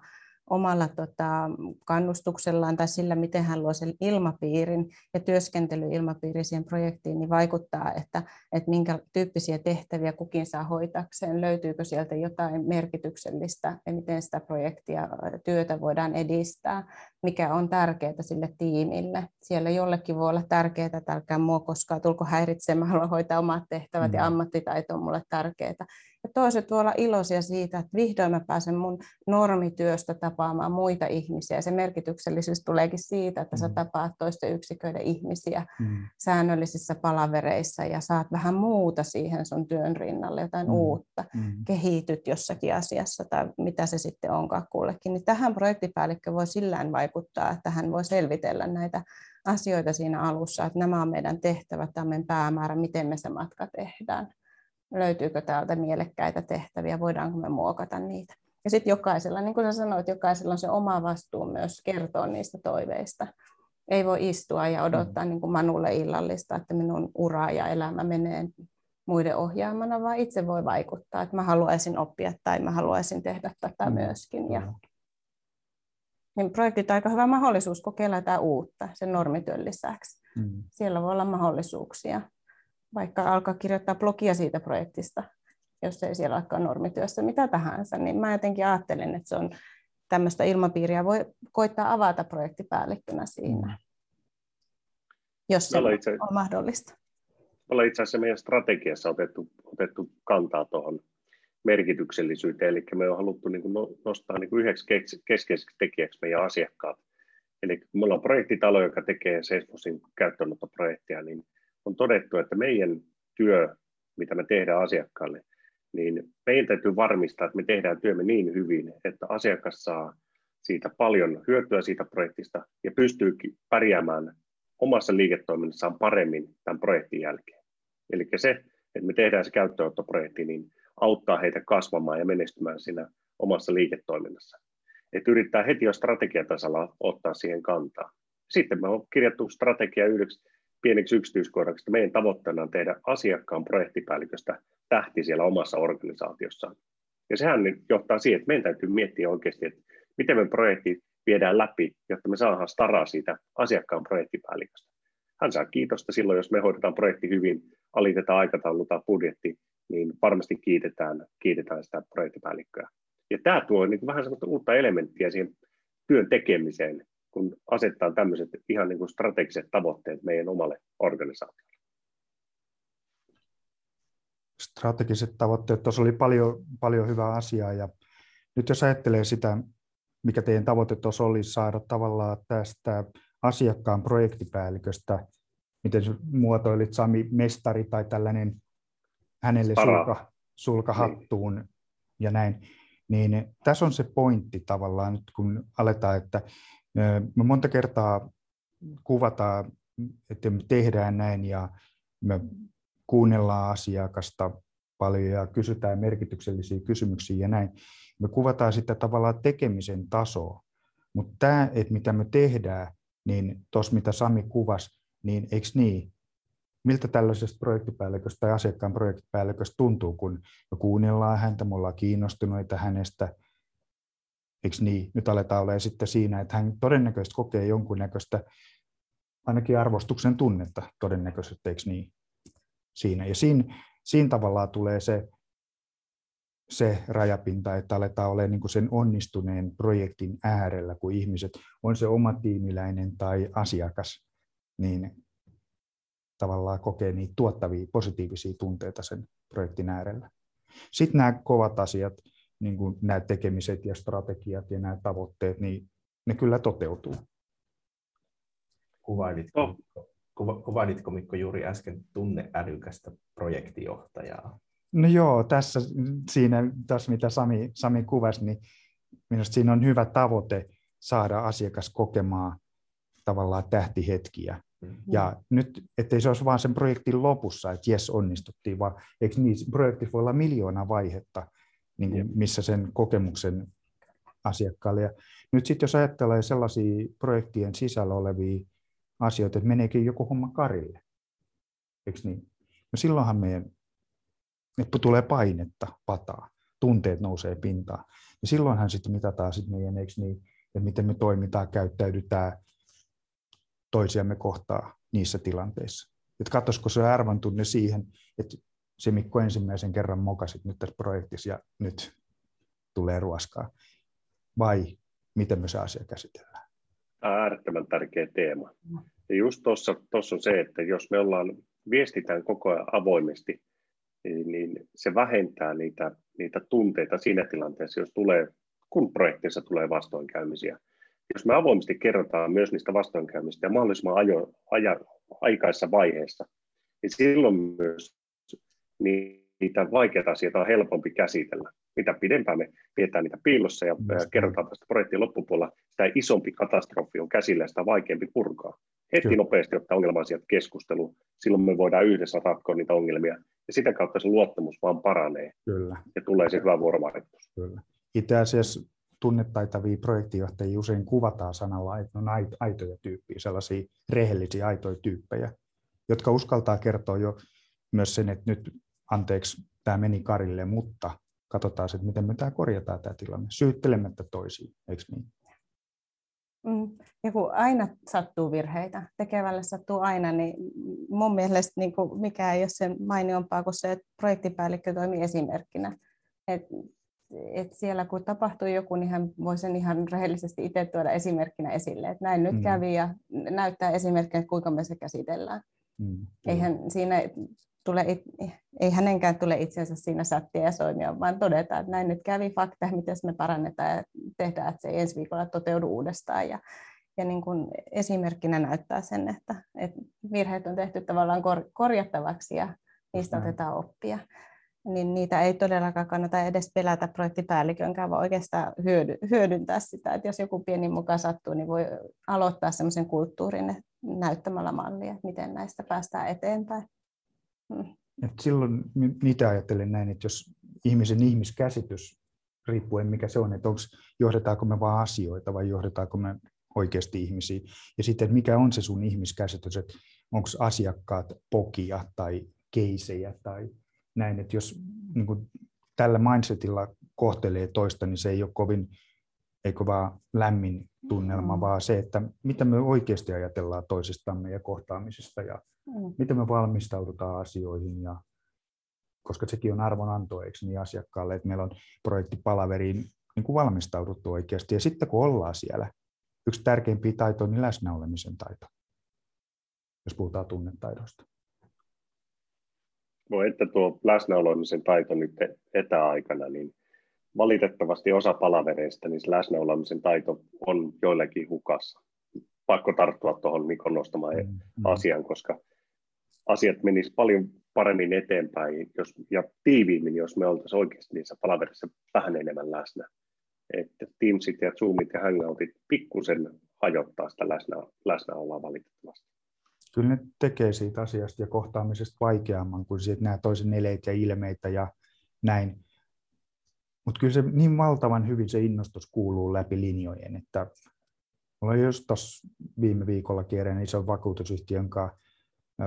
omalla tota, kannustuksellaan tai sillä, miten hän luo sen ilmapiirin ja työskentelyilmapiiri siihen projektiin, niin vaikuttaa, että, että minkä tyyppisiä tehtäviä kukin saa hoitakseen, löytyykö sieltä jotain merkityksellistä ja miten sitä projektia työtä voidaan edistää, mikä on tärkeää sille tiimille. Siellä jollekin voi olla tärkeää, että älkää mua koskaan tulko häiritsemään, haluan hoitaa omat tehtävät mm. ja ammattitaito on mulle tärkeää. Ja toiset voi olla iloisia siitä, että vihdoin mä pääsen mun normityöstä tapaamaan muita ihmisiä. Se merkityksellisyys tuleekin siitä, että sä mm. tapaat toisten yksiköiden ihmisiä mm. säännöllisissä palavereissa ja saat vähän muuta siihen sun työn rinnalle, jotain mm. uutta. Mm. Kehityt jossakin asiassa tai mitä se sitten onkaan kullekin. Niin tähän projektipäällikkö voi sillään vaikuttaa, että hän voi selvitellä näitä asioita siinä alussa, että nämä on meidän tehtävät, tämä on meidän päämäärä, miten me se matka tehdään löytyykö täältä mielekkäitä tehtäviä, voidaanko me muokata niitä. Ja sitten jokaisella, niin kuin sä sanoit, jokaisella on se oma vastuu myös kertoa niistä toiveista. Ei voi istua ja odottaa mm. niin kuin Manulle illallista, että minun ura ja elämä menee muiden ohjaamana, vaan itse voi vaikuttaa, että mä haluaisin oppia tai mä haluaisin tehdä tätä mm. myöskin. Ja, niin projektit on aika hyvä mahdollisuus kokeilla jotain uutta sen normityön lisäksi. Mm. Siellä voi olla mahdollisuuksia vaikka alkaa kirjoittaa blogia siitä projektista, jos ei siellä olekaan normityössä, mitä tahansa, niin mä jotenkin ajattelen, että se on tämmöistä ilmapiiriä voi koittaa avata projektipäällikkönä siinä, mm. jos se itse, on mahdollista.
Ollaan itse asiassa meidän strategiassa otettu, otettu kantaa tuohon merkityksellisyyteen, eli me on haluttu niin kuin no, nostaa niin kuin yhdeksi keskeiseksi tekijäksi meidän asiakkaat. Eli kun me ollaan projektitalo, joka tekee Salesforcein käyttöönottoprojektia, niin on todettu, että meidän työ, mitä me tehdään asiakkaalle, niin meidän täytyy varmistaa, että me tehdään työmme niin hyvin, että asiakas saa siitä paljon hyötyä siitä projektista ja pystyy pärjäämään omassa liiketoiminnassaan paremmin tämän projektin jälkeen. Eli se, että me tehdään se käyttöönottoprojekti, niin auttaa heitä kasvamaan ja menestymään siinä omassa liiketoiminnassa. Että yrittää heti jo strategiatasalla ottaa siihen kantaa. Sitten me on kirjattu strategia yhdeksi pieneksi yksityiskohdaksi, meidän tavoitteena on tehdä asiakkaan projektipäälliköstä tähti siellä omassa organisaatiossaan. Ja sehän johtaa siihen, että meidän täytyy miettiä oikeasti, että miten me projekti viedään läpi, jotta me saadaan staraa siitä asiakkaan projektipäälliköstä. Hän saa kiitosta silloin, jos me hoidetaan projekti hyvin, alitetaan aikataulu tai budjetti, niin varmasti kiitetään, kiitetään sitä projektipäällikköä. Ja tämä tuo niin vähän sellaista uutta elementtiä siihen työn tekemiseen, kun asettaa tämmöiset ihan niin kuin strategiset tavoitteet meidän omalle organisaatiolle.
Strategiset tavoitteet, tuossa oli paljon, paljon hyvää asiaa ja nyt jos ajattelee sitä, mikä teidän tavoite tuossa oli saada tavallaan tästä asiakkaan projektipäälliköstä, miten muotoilit Sami, mestari tai tällainen hänelle sulka, sulkahattuun niin. ja näin, niin tässä on se pointti tavallaan nyt kun aletaan, että me monta kertaa kuvataan, että me tehdään näin ja me kuunnellaan asiakasta paljon ja kysytään merkityksellisiä kysymyksiä ja näin. Me kuvataan sitä tavallaan tekemisen tasoa, mutta tämä, että mitä me tehdään, niin tuossa mitä Sami kuvasi, niin eikö niin? Miltä tällaisesta projektipäälliköstä tai asiakkaan projektipäälliköstä tuntuu, kun me kuunnellaan häntä, me ollaan kiinnostuneita hänestä, Eikö niin? Nyt aletaan olemaan sitten siinä, että hän todennäköisesti kokee jonkunnäköistä ainakin arvostuksen tunnetta todennäköisesti, eikö niin? Siinä. Ja siinä, siinä tavallaan tulee se, se rajapinta, että aletaan olemaan niin sen onnistuneen projektin äärellä, kun ihmiset, on se oma tiimiläinen tai asiakas, niin tavallaan kokee niitä tuottavia, positiivisia tunteita sen projektin äärellä. Sitten nämä kovat asiat, niin kuin nämä tekemiset ja strategiat ja nämä tavoitteet, niin ne kyllä toteutuu.
Kuvailitko, kuva, kuvailitko Mikko juuri äsken tunneälykästä projektijohtajaa?
No joo, tässä, siinä, tässä mitä Sami, Sami kuvasi, niin minusta siinä on hyvä tavoite saada asiakas kokemaan tavallaan tähtihetkiä. Mm-hmm. Ja nyt, ettei se olisi vain sen projektin lopussa, että jes, onnistuttiin, vaan eikö niin, projekti voi olla miljoona vaihetta, niin kuin, missä sen kokemuksen asiakkaalle. Ja nyt sitten jos ajattelee sellaisia projektien sisällä olevia asioita, että meneekin joku homma karille, eikö niin? No silloinhan meidän että tulee painetta, pataa, tunteet nousee pintaan. Ja silloinhan sitten mitataan sit meidän, eikö niin, että miten me toimitaan, käyttäydytään toisiamme kohtaa niissä tilanteissa. Että katsoisiko se arvan tunne siihen, että se Mikko ensimmäisen kerran mokasit nyt tässä projektissa ja nyt tulee ruoskaa. Vai miten me se asia käsitellään?
Tämä on äärettömän tärkeä teema. Ja just tuossa on se, että jos me ollaan, viestitään koko ajan avoimesti, niin, niin se vähentää niitä, niitä tunteita siinä tilanteessa, jos tulee, kun projektissa tulee vastoinkäymisiä. Jos me avoimesti kerrotaan myös niistä vastoinkäymistä ja mahdollisimman ajo, aja, aikaisessa vaiheessa, niin silloin myös niitä vaikeita asioita on helpompi käsitellä. Mitä pidempään me pidetään niitä piilossa ja kerrotaan tästä projektin loppupuolella, sitä isompi katastrofi on käsillä ja sitä vaikeampi purkaa. Heti Kyllä. nopeasti ottaa ongelma-asiat keskusteluun, silloin me voidaan yhdessä ratkoa niitä ongelmia ja sitä kautta se luottamus vaan paranee
Kyllä.
ja tulee se hyvä vuorovaikutus.
Kyllä. Itse asiassa tunnetaitavia projektijohtajia usein kuvataan sanalla, että ne on aitoja tyyppiä, sellaisia rehellisiä aitoja tyyppejä, jotka uskaltaa kertoa jo myös sen, että nyt anteeksi, tämä meni Karille, mutta katsotaan, että miten me tämä korjataan tämä tilanne, syyttelemättä toisiin, eikö niin?
Mm. Ja kun aina sattuu virheitä, tekevälle sattuu aina, niin mun mielestä niin kuin mikä ei ole sen mainiompaa kuin se, että projektipäällikkö toimii esimerkkinä. Et, et siellä kun tapahtuu joku, niin hän voi sen ihan rehellisesti itse tuoda esimerkkinä esille, että näin nyt mm. kävi ja näyttää esimerkkinä, kuinka me se käsitellään. Mm. Eihän siinä tule, ei hänenkään tule itsensä siinä sättiä ja soimia, vaan todeta, että näin nyt kävi fakta, miten me parannetaan ja tehdään, että se ei ensi viikolla toteudu uudestaan. Ja, ja niin kuin esimerkkinä näyttää sen, että, että virheet on tehty tavallaan kor- korjattavaksi ja niistä mm. otetaan oppia. Niin niitä ei todellakaan kannata edes pelätä projektipäällikönkään, vaan oikeastaan hyödy, hyödyntää sitä, että jos joku pieni mukaan sattuu, niin voi aloittaa sellaisen kulttuurin näyttämällä mallia, että miten näistä päästään eteenpäin.
Et silloin mitä ajattelen näin, että jos ihmisen ihmiskäsitys, riippuen mikä se on, että onko, johdetaanko me vain asioita vai johdetaanko me oikeasti ihmisiä. Ja sitten mikä on se sun ihmiskäsitys, että onko asiakkaat pokia tai keisejä tai näin, että jos niin kuin, tällä mindsetilla kohtelee toista, niin se ei ole kovin, eikö vaan lämmin tunnelma, mm. vaan se, että mitä me oikeasti ajatellaan toisistamme ja kohtaamisesta ja mm. miten me valmistaudutaan asioihin ja koska sekin on arvonanto, eikö niin asiakkaalle, että meillä on projektipalaveriin niin kuin valmistauduttu oikeasti. Ja sitten kun ollaan siellä, yksi tärkeimpiä taito on niin läsnäolemisen taito, jos puhutaan tunnetaidosta.
No, että tuo läsnäolemisen taito nyt etäaikana, niin valitettavasti osa palavereista, niin läsnäolemisen taito on joillekin hukassa. Pakko tarttua tuohon Mikon nostamaan mm, mm. asian, koska asiat menisivät paljon paremmin eteenpäin jos, ja tiiviimmin, jos me oltaisiin oikeasti niissä palaverissa vähän enemmän läsnä. Että Teamsit ja Zoomit ja Hangoutit pikkusen hajottaa sitä läsnä, läsnäoloa valitettavasti.
Kyllä ne tekee siitä asiasta ja kohtaamisesta vaikeamman, kuin siitä nämä toisen eleitä ja ilmeitä ja näin. Mutta kyllä se niin valtavan hyvin se innostus kuuluu läpi linjojen, että mulla oli just tuossa viime viikolla kierreen ison vakuutusyhtiön kanssa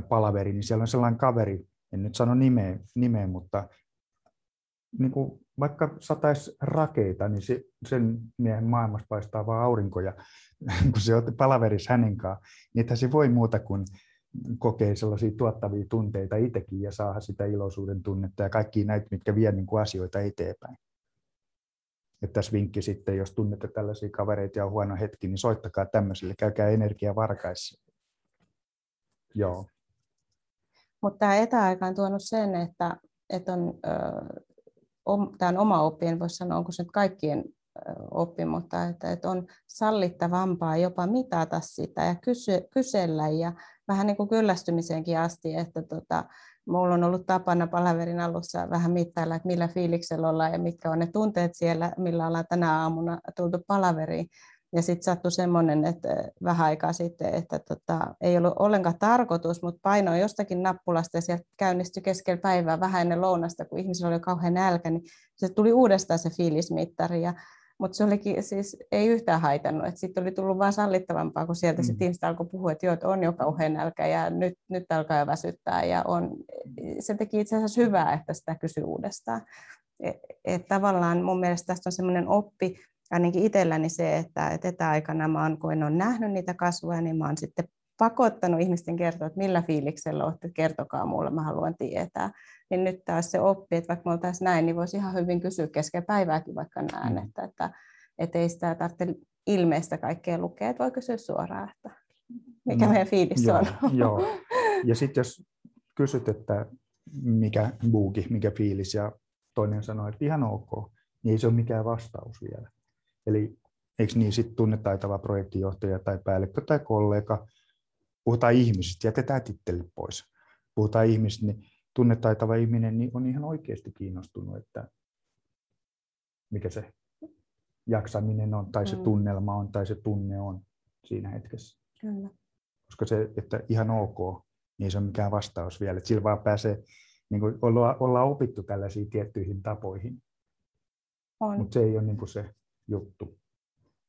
palaveri, niin siellä on sellainen kaveri, en nyt sano nimeä, nimeä mutta niin kuin, vaikka sataisi rakeita, niin se, sen miehen maailmassa paistaa vaan aurinko, ja kun se on palaverissa hänen kanssaan, niin se voi muuta kuin kokee sellaisia tuottavia tunteita itsekin ja saa sitä iloisuuden tunnetta ja kaikki näitä, mitkä vie niin kuin asioita eteenpäin. Että tässä vinkki sitten, jos tunnette tällaisia kavereita ja on huono hetki, niin soittakaa tämmöisille, käykää energiavarkaissa. Joo.
Mutta tämä etäaika on tuonut sen, että, että on, tämä on oma oppi, en voi sanoa, onko se nyt kaikkien oppi, mutta että, että on sallittavampaa jopa mitata sitä ja kysy, kysellä ja vähän niin kuin kyllästymiseenkin asti, että tota, Mulla on ollut tapana palaverin alussa vähän mittailla, että millä fiiliksellä ollaan ja mitkä on ne tunteet siellä, millä ollaan tänä aamuna tultu palaveriin. Ja sitten sattui semmoinen, että vähän aikaa sitten, että tota, ei ollut ollenkaan tarkoitus, mutta painoin jostakin nappulasta ja sieltä käynnistyi keskellä päivää vähän ennen lounasta, kun ihmisillä oli kauhean nälkä, niin se tuli uudestaan se fiilismittari. Ja mutta se olikin siis, ei yhtään haitannut, että sitten oli tullut vaan sallittavampaa, kun sieltä mm. sitten ihmiset alkoi puhua, että joo, että on jo kauhean nälkä ja nyt, nyt alkaa jo väsyttää ja on, se teki itse asiassa hyvää, että sitä kysyi uudestaan. Et, et tavallaan mun mielestä tästä on semmoinen oppi, ainakin itselläni se, että, että etäaikana mä oon, kun en ole nähnyt niitä kasvoja, niin mä oon sitten pakottanut ihmisten kertoa, että millä fiiliksellä olette, kertokaa mulle, mä haluan tietää. Niin nyt taas se oppi, että vaikka me oltaisiin näin, niin voisi ihan hyvin kysyä kesken päivääkin vaikka näin, mm. että, että, että ei sitä tarvitse ilmeistä kaikkea lukea, että voi kysyä suoraan, että mikä no, meidän fiilis
joo,
on.
Joo. Ja sitten jos kysyt, että mikä buuki, mikä fiilis, ja toinen sanoo, että ihan ok, niin ei se ole mikään vastaus vielä. Eli eikö niin sitten tunnetaitava projektijohtaja tai päällikkö tai kollega puhutaan ihmisistä, jätetään tittelit pois. Puhutaan ihmisistä, niin tunnetaitava ihminen niin on ihan oikeasti kiinnostunut, että mikä se jaksaminen on, tai se mm. tunnelma on, tai se tunne on siinä hetkessä.
Kyllä.
Koska se, että ihan ok, niin se on mikään vastaus vielä. Että sillä vaan pääsee, niin kuin olla, olla opittu tällaisiin tiettyihin tapoihin. Mutta se ei ole niin kuin se juttu.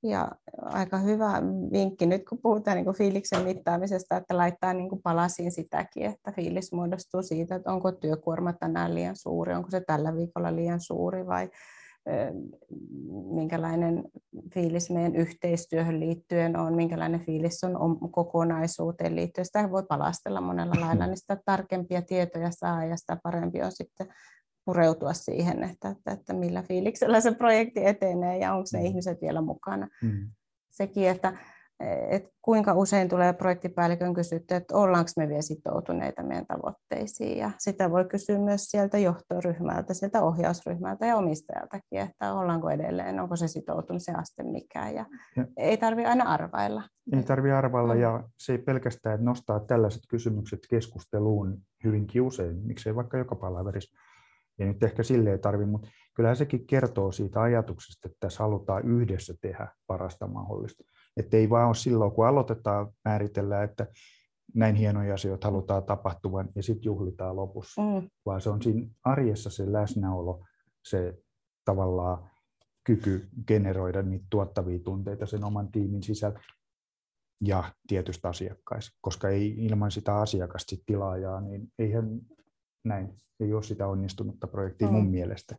Ja aika hyvä vinkki nyt, kun puhutaan niin kuin fiiliksen mittaamisesta, että laittaa niin kuin palasiin sitäkin, että fiilis muodostuu siitä, että onko työkuorma tänään liian suuri, onko se tällä viikolla liian suuri vai minkälainen fiilis meidän yhteistyöhön liittyen on, minkälainen fiilis on kokonaisuuteen liittyen. Sitä voi palastella monella lailla, niin sitä tarkempia tietoja saa ja sitä parempi on sitten pureutua siihen, että, että, että millä fiiliksellä se projekti etenee ja onko ne mm. ihmiset vielä mukana. Mm. Sekin, että, että kuinka usein tulee projektipäällikön kysytty, että ollaanko me vielä sitoutuneita meidän tavoitteisiin. Ja sitä voi kysyä myös sieltä johtoryhmältä, sieltä ohjausryhmältä ja omistajaltakin, että ollaanko edelleen, onko se sitoutumisen aste mikään. Ja ja. Ei tarvitse aina arvailla.
Ei tarvitse arvailla ja se ei pelkästään että nostaa tällaiset kysymykset keskusteluun hyvinkin usein, miksei vaikka joka palaverissa ei nyt ehkä silleen tarvi, mutta kyllähän sekin kertoo siitä ajatuksesta, että tässä halutaan yhdessä tehdä parasta mahdollista. Että ei vaan ole silloin, kun aloitetaan määritellä, että näin hienoja asioita halutaan tapahtuvan ja sitten juhlitaan lopussa, mm. vaan se on siinä arjessa se läsnäolo, se tavallaan kyky generoida niitä tuottavia tunteita sen oman tiimin sisällä ja tietystä asiakkaista, koska ei ilman sitä asiakasta sit tilaajaa, niin eihän näin ei ole sitä onnistunutta projektia mm. mun mielestä,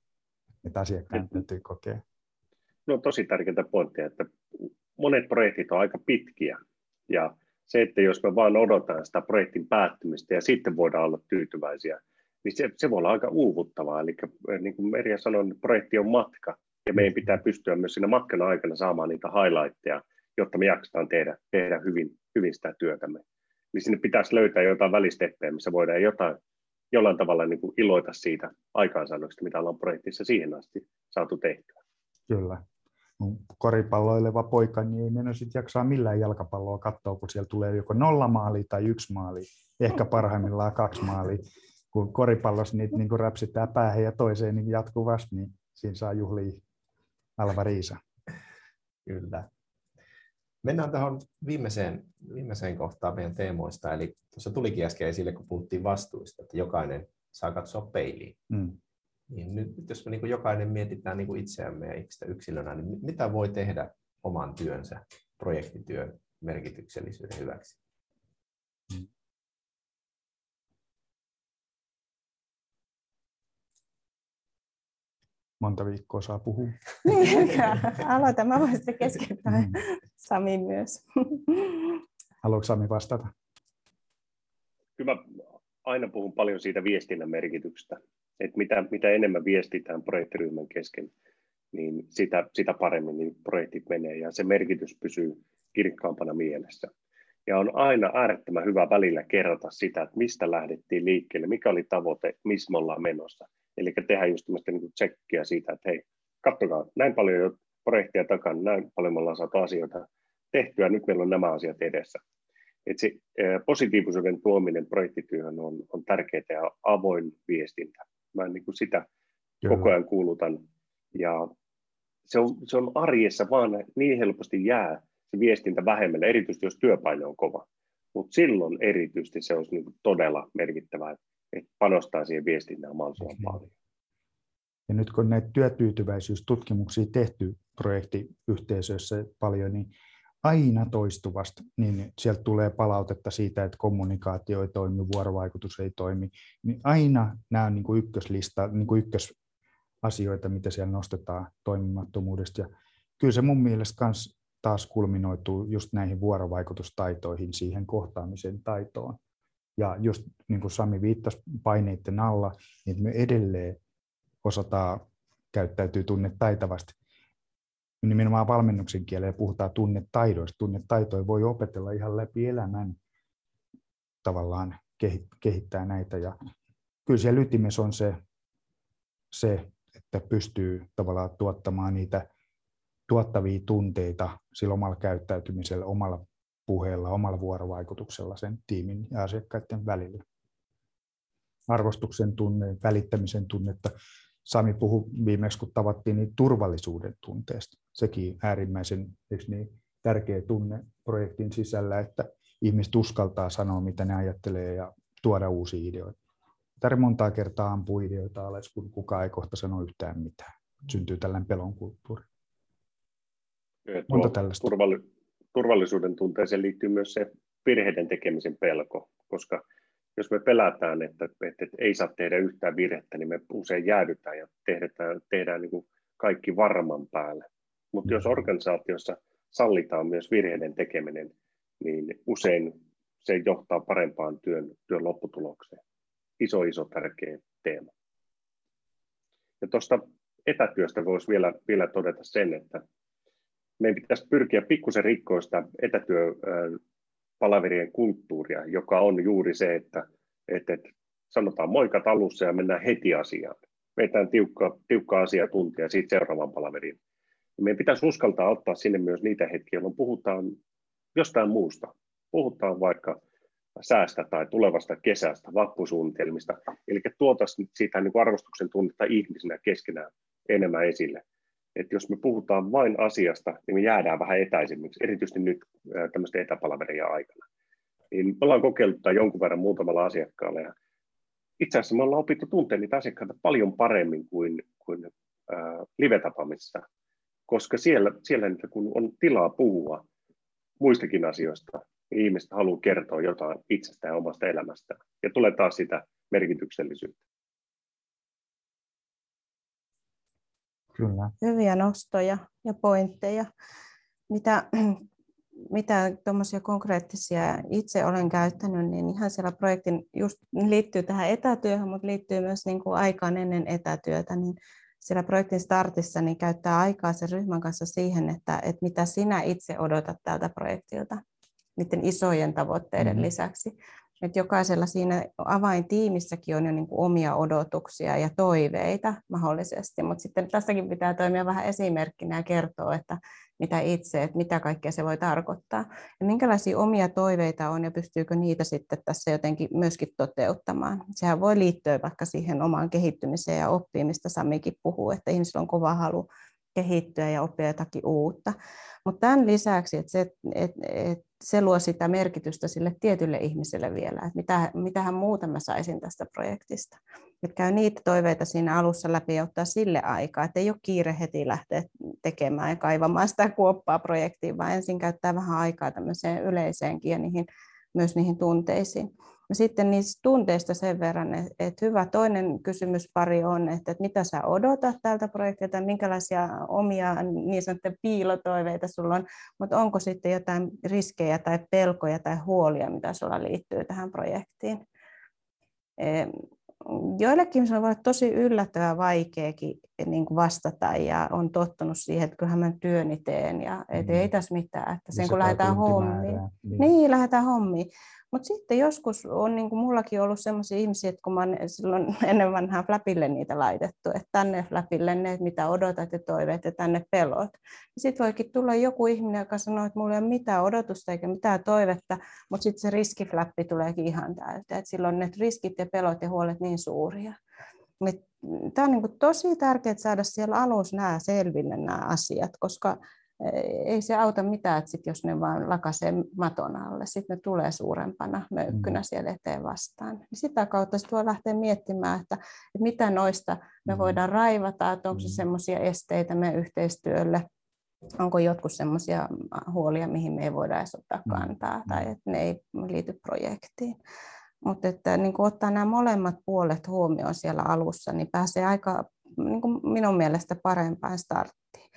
että asiakkaan täytyy kokea.
No tosi tärkeää pointtia, että monet projektit on aika pitkiä ja se, että jos me vaan odotetaan sitä projektin päättymistä ja sitten voidaan olla tyytyväisiä, niin se, se voi olla aika uuvuttavaa. Eli eh, niin kuin Merja sanoi, niin projekti on matka ja meidän pitää pystyä myös siinä matkan aikana saamaan niitä highlightteja, jotta me jaksetaan tehdä, tehdä hyvin, hyvin sitä työtämme. Niin sinne pitäisi löytää jotain välisteppejä, missä voidaan jotain jollain tavalla niin kuin iloita siitä aikaansaannoksesta, mitä ollaan projektissa siihen asti saatu tehtyä.
Kyllä. Koripalloileva poika, niin ei mennä sitten jaksaa millään jalkapalloa katsoa, kun siellä tulee joko nolla maali tai yksi maali, ehkä parhaimmillaan kaksi maalia. Kun koripallossa niitä niin räpsitään päähän ja toiseen niin jatkuvasti, niin siinä saa juhlia Alvariisa.
Kyllä. Mennään tähän viimeiseen, viimeiseen kohtaan meidän teemoista. Eli tuossa tulikin äsken esille, kun puhuttiin vastuista, että jokainen saa katsoa peiliin. Mm. Niin nyt, nyt jos me niin jokainen mietitään niin itseämme ja itsestä yksilönä, niin mitä voi tehdä oman työnsä, projektityön merkityksellisyyden hyväksi?
Monta viikkoa saa puhua.
Niin, aloita. Mä voin sitten keskeyttää mm. Sami myös.
Haluatko Sami vastata?
Kyllä mä aina puhun paljon siitä viestinnän merkityksestä, että mitä, mitä enemmän viestitään projektiryhmän kesken, niin sitä, sitä paremmin niin projektit menee ja se merkitys pysyy kirkkaampana mielessä. Ja on aina äärettömän hyvä välillä kerrata sitä, että mistä lähdettiin liikkeelle, mikä oli tavoite, missä me ollaan menossa. Eli tehdään just tämmöistä niin tsekkiä siitä, että hei, katsokaa, näin paljon jo projektia takana, näin paljon me ollaan saatu asioita tehtyä, nyt meillä on nämä asiat edessä. Et se positiivisuuden tuominen projektityöhön on, on tärkeää ja avoin viestintä. Mä niin kuin sitä Kyllä. koko ajan kuulutan. Ja se on, se on arjessa vaan niin helposti jää se viestintä vähemmälle, erityisesti jos työpaine on kova. Mutta silloin erityisesti se olisi niin todella merkittävää, että panostaa siihen viestintään mahdollisimman okay. paljon.
Ja nyt kun näitä työtyytyväisyystutkimuksia tehty projektiyhteisöissä paljon, niin aina toistuvasti, niin sieltä tulee palautetta siitä, että kommunikaatio ei toimi, vuorovaikutus ei toimi, niin aina nämä on niin kuin ykköslista, niin kuin ykkösasioita, mitä siellä nostetaan toimimattomuudesta. Ja kyllä se mun mielestä myös taas kulminoituu just näihin vuorovaikutustaitoihin, siihen kohtaamisen taitoon. Ja just niin kuin Sami viittasi paineiden alla, niin me edelleen osataan käyttäytyy taitavasti nimenomaan valmennuksen kielellä puhutaan tunnetaidoista. Tunnetaitoja voi opetella ihan läpi elämän tavallaan kehittää näitä. Ja kyllä siellä ytimessä on se, se, että pystyy tavallaan tuottamaan niitä tuottavia tunteita sillä omalla käyttäytymisellä, omalla puheella, omalla vuorovaikutuksella sen tiimin ja asiakkaiden välillä. Arvostuksen tunne, välittämisen tunnetta. Sami puhui viimeksi, kun tavattiin, niin turvallisuuden tunteesta. Sekin äärimmäisen niin, tärkeä tunne projektin sisällä, että ihmiset uskaltaa sanoa, mitä ne ajattelee ja tuoda uusia ideoita. Tarvitsee montaa kertaa ampua ideoita alas, kun kukaan ei kohta sano yhtään mitään. Syntyy tällainen pelon kulttuuri.
Monta tällaista. Turvalli- turvallisuuden tunteeseen liittyy myös se virheiden tekemisen pelko, koska jos me pelätään, että, että, ei saa tehdä yhtään virhettä, niin me usein jäädytään ja tehdään, tehdään niin kuin kaikki varman päälle. Mutta jos organisaatiossa sallitaan myös virheiden tekeminen, niin usein se johtaa parempaan työn, työn lopputulokseen. Iso, iso tärkeä teema. Ja tuosta etätyöstä voisi vielä, vielä todeta sen, että meidän pitäisi pyrkiä pikkusen rikkoa sitä etätyö palaverien kulttuuria, joka on juuri se, että, että, että sanotaan moikat alussa ja mennään heti asiaan. Meitään tiukka, tiukka asiantuntija siitä seuraavan palaveriin. Meidän pitäisi uskaltaa ottaa sinne myös niitä hetkiä, jolloin puhutaan jostain muusta. Puhutaan vaikka säästä tai tulevasta kesästä, vappusuunnitelmista. Eli tuotaisiin siitä niin arvostuksen tunnetta ihmisinä keskenään enemmän esille. Että jos me puhutaan vain asiasta, niin me jäädään vähän etäisemmiksi, erityisesti nyt tämmöisten etäpalaverien aikana niin me ollaan kokeillut tätä jonkun verran muutamalla asiakkaalla ja itse asiassa me ollaan opittu tuntea niitä asiakkaita paljon paremmin kuin, kuin äh, live-tapaamissa, koska siellä, siellä niitä, kun on tilaa puhua muistakin asioista, niin ihmiset haluaa kertoa jotain itsestään ja omasta elämästään. Ja tulee taas sitä merkityksellisyyttä.
Kyllä. Hyviä nostoja ja pointteja. Mitä mitä tuommoisia konkreettisia itse olen käyttänyt, niin ihan siellä projektin just liittyy tähän etätyöhön, mutta liittyy myös niin kuin aikaan ennen etätyötä, niin siellä projektin startissa niin käyttää aikaa sen ryhmän kanssa siihen, että, että mitä sinä itse odotat tältä projektilta niiden isojen tavoitteiden mm-hmm. lisäksi. Että jokaisella siinä avaintiimissäkin on jo niin kuin omia odotuksia ja toiveita mahdollisesti, mutta sitten tässäkin pitää toimia vähän esimerkkinä ja kertoa, että mitä itse, että mitä kaikkea se voi tarkoittaa. Ja minkälaisia omia toiveita on ja pystyykö niitä sitten tässä jotenkin myöskin toteuttamaan. Sehän voi liittyä vaikka siihen omaan kehittymiseen ja oppimista Samikin puhuu, että ihmisillä on kova halu kehittyä ja oppia jotakin uutta. Mutta tämän lisäksi, että se, et, et, se luo sitä merkitystä sille tietylle ihmiselle vielä, että mitä, mitähän muuta mä saisin tästä projektista. Että käy niitä toiveita siinä alussa läpi ja ottaa sille aikaa, että ei ole kiire heti lähteä tekemään ja kaivamaan sitä kuoppaa projektiin, vaan ensin käyttää vähän aikaa tämmöiseen yleiseenkin ja niihin, myös niihin tunteisiin. Sitten niistä tunteista sen verran, että hyvä toinen kysymyspari on, että, mitä sä odotat tältä projektilta, minkälaisia omia niin sanottuja piilotoiveita sulla on, mutta onko sitten jotain riskejä tai pelkoja tai huolia, mitä sulla liittyy tähän projektiin. Joillekin se on tosi yllättävää vaikeakin niin kuin vastata ja on tottunut siihen, että kyllähän mä työni teen ja et mm. ei tässä mitään, että sen niin kun lähdetään hommiin. Niin. niin, lähdetään hommiin. Mutta sitten joskus on niin kuin mullakin ollut sellaisia ihmisiä, että kun mä silloin ennen vanhaa Flapille niitä laitettu, että tänne Flapille ne, mitä odotat ja toiveet ja tänne pelot. Sitten voikin tulla joku ihminen, joka sanoo, että mulla ei ole mitään odotusta eikä mitään toivetta, mutta sitten se riskiflappi tuleekin ihan täyteen. Että silloin ne riskit ja pelot ja huolet niin suuria. Tämä on niin tosi tärkeää saada siellä alussa nämä selville nämä asiat, koska ei se auta mitään, että sit jos ne vaan lakasee maton alle, sitten ne tulee suurempana möykkynä mm. siellä eteen vastaan. Niin sitä kautta sit voi lähteä miettimään, että, että mitä noista me mm. voidaan raivata, että onko se mm. semmoisia esteitä meidän yhteistyölle, onko jotkut semmoisia huolia, mihin me ei voida edes ottaa kantaa, tai että ne ei liity projektiin. Mutta että niin ottaa nämä molemmat puolet huomioon siellä alussa, niin pääsee aika niin minun mielestä parempaan starttiin.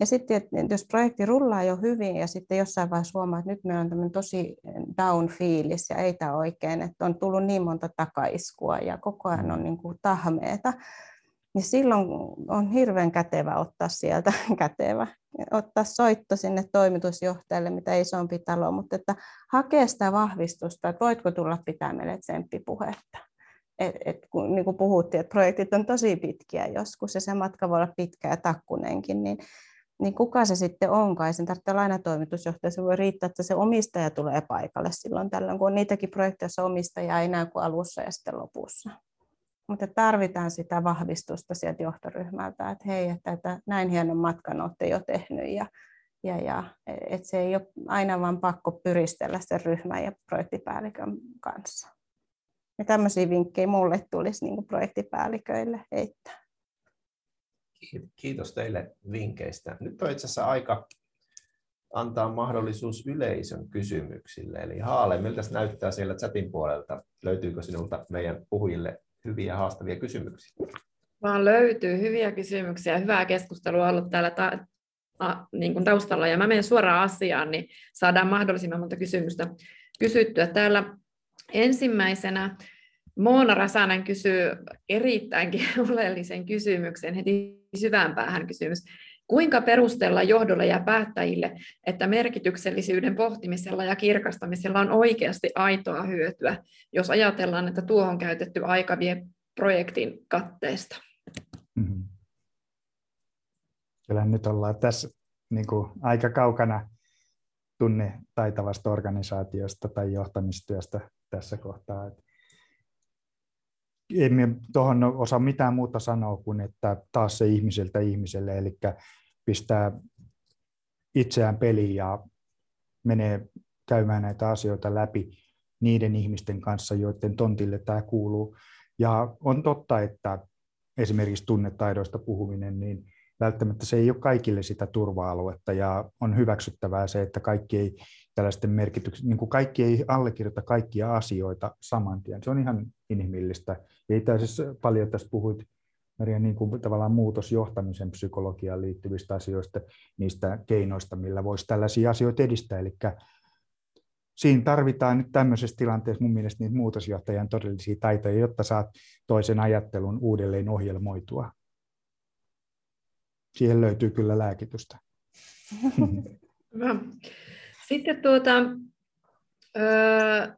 Ja sitten, että jos projekti rullaa jo hyvin ja sitten jossain vaiheessa huomaa, että nyt meillä on tämmöinen tosi down-fiilis ja ei tämä oikein, että on tullut niin monta takaiskua ja koko ajan on niin kuin tahmeeta, niin silloin on hirveän kätevä ottaa sieltä kätevä, ottaa soitto sinne toimitusjohtajalle, mitä isompi talo, mutta että hakee sitä vahvistusta, että voitko tulla pitää meille tsemppipuhetta. Et, et, kun, niin kuin puhuttiin, että projektit on tosi pitkiä joskus ja se matka voi olla pitkä ja takkunenkin, niin niin kuka se sitten onkaan. Sen tarvitsee olla aina toimitusjohtaja. Se voi riittää, että se omistaja tulee paikalle silloin tällöin, kun on niitäkin projekteja, joissa omistaja ei näy kuin alussa ja sitten lopussa. Mutta tarvitaan sitä vahvistusta sieltä johtoryhmältä, että hei, että, että näin hienon matkan olette jo tehnyt ja, ja, ja että se ei ole aina vaan pakko pyristellä sen ryhmän ja projektipäällikön kanssa. Ja tämmöisiä vinkkejä mulle tulisi niin projektipäälliköille heittää.
Kiitos teille vinkkeistä. Nyt on itse asiassa aika antaa mahdollisuus yleisön kysymyksille. Eli Haale, miltä näyttää siellä chatin puolelta? Löytyykö sinulta meidän puhujille hyviä haastavia kysymyksiä?
Vaan löytyy hyviä kysymyksiä. Hyvää keskustelua ollut täällä ta- a, niin kuin taustalla. Ja mä menen suoraan asiaan, niin saadaan mahdollisimman monta kysymystä kysyttyä. Täällä ensimmäisenä Moona Räsänen kysyy erittäinkin oleellisen kysymyksen, heti syvään päähän kysymys. Kuinka perustella johdolle ja päättäjille, että merkityksellisyyden pohtimisella ja kirkastamisella on oikeasti aitoa hyötyä, jos ajatellaan, että tuohon käytetty aika vie projektin katteesta? Mm-hmm.
Kyllä nyt ollaan tässä niin kuin aika kaukana tunne taitavasta organisaatiosta tai johtamistyöstä tässä kohtaa. Että emme tuohon osaa mitään muuta sanoa kuin, että taas se ihmiseltä ihmiselle, eli pistää itseään peliin ja menee käymään näitä asioita läpi niiden ihmisten kanssa, joiden tontille tämä kuuluu. Ja on totta, että esimerkiksi tunnetaidoista puhuminen, niin välttämättä se ei ole kaikille sitä turva-aluetta ja on hyväksyttävää se, että kaikki ei tällaisten merkityksen, niin kuin kaikki ei allekirjoita kaikkia asioita saman tien. Se on ihan inhimillistä. Ja itse asiassa paljon tässä puhuit Maria, niin kuin tavallaan muutosjohtamisen psykologiaan liittyvistä asioista, niistä keinoista, millä voisi tällaisia asioita edistää. Eli siinä tarvitaan nyt tämmöisessä tilanteessa mun mielestä niitä muutosjohtajan todellisia taitoja, jotta saat toisen ajattelun uudelleen ohjelmoitua. Siihen löytyy kyllä lääkitystä.
Sitten tuota, öö,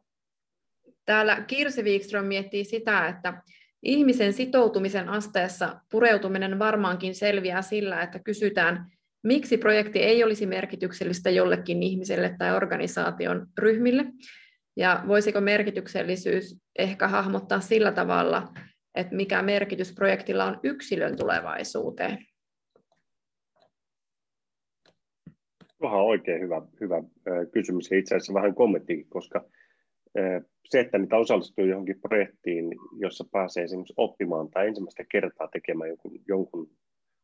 täällä Kirsi Wikström miettii sitä, että ihmisen sitoutumisen asteessa pureutuminen varmaankin selviää sillä, että kysytään, miksi projekti ei olisi merkityksellistä jollekin ihmiselle tai organisaation ryhmille, ja voisiko merkityksellisyys ehkä hahmottaa sillä tavalla, että mikä merkitys projektilla on yksilön tulevaisuuteen.
Tuohan on oikein hyvä, hyvä kysymys ja itse asiassa vähän kommenttikin, koska se, että niitä osallistuu johonkin projektiin, jossa pääsee esimerkiksi oppimaan tai ensimmäistä kertaa tekemään jonkun, jonkun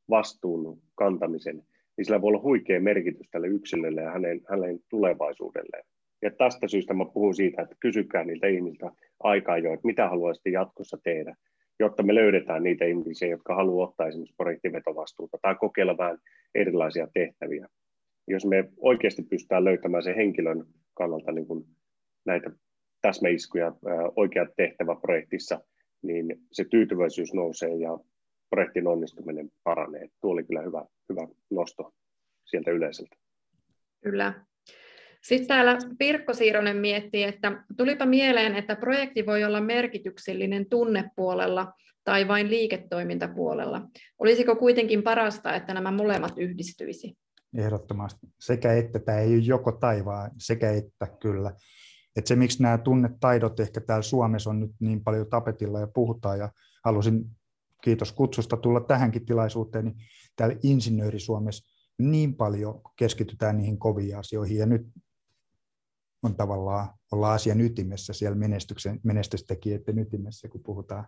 vastuun kantamisen, niin sillä voi olla huikea merkitys tälle yksilölle ja hänen, hänen tulevaisuudelleen. Ja tästä syystä mä puhun siitä, että kysykää niiltä ihmisiltä aikaa jo, että mitä haluaisitte jatkossa tehdä, jotta me löydetään niitä ihmisiä, jotka haluavat ottaa esimerkiksi projektivetovastuuta tai kokeilla vähän erilaisia tehtäviä. Jos me oikeasti pystytään löytämään sen henkilön kannalta niin kuin näitä täsmäiskuja oikeat tehtävä projektissa, niin se tyytyväisyys nousee ja projektin onnistuminen paranee. Tuo oli kyllä hyvä, hyvä nosto sieltä yleiseltä.
Kyllä. Sitten täällä Pirkko Siironen miettii, että tulipa mieleen, että projekti voi olla merkityksellinen tunnepuolella tai vain liiketoimintapuolella. Olisiko kuitenkin parasta, että nämä molemmat yhdistyisi?
Ehdottomasti. Sekä että tämä ei ole joko tai, vaan sekä että kyllä. Et se, miksi nämä tunnetaidot ehkä täällä Suomessa on nyt niin paljon tapetilla ja puhutaan, ja halusin, kiitos kutsusta tulla tähänkin tilaisuuteen, niin täällä insinööri Suomessa niin paljon keskitytään niihin koviin asioihin, ja nyt on tavallaan, olla asian ytimessä siellä menestyksen, menestystekijöiden ytimessä, kun puhutaan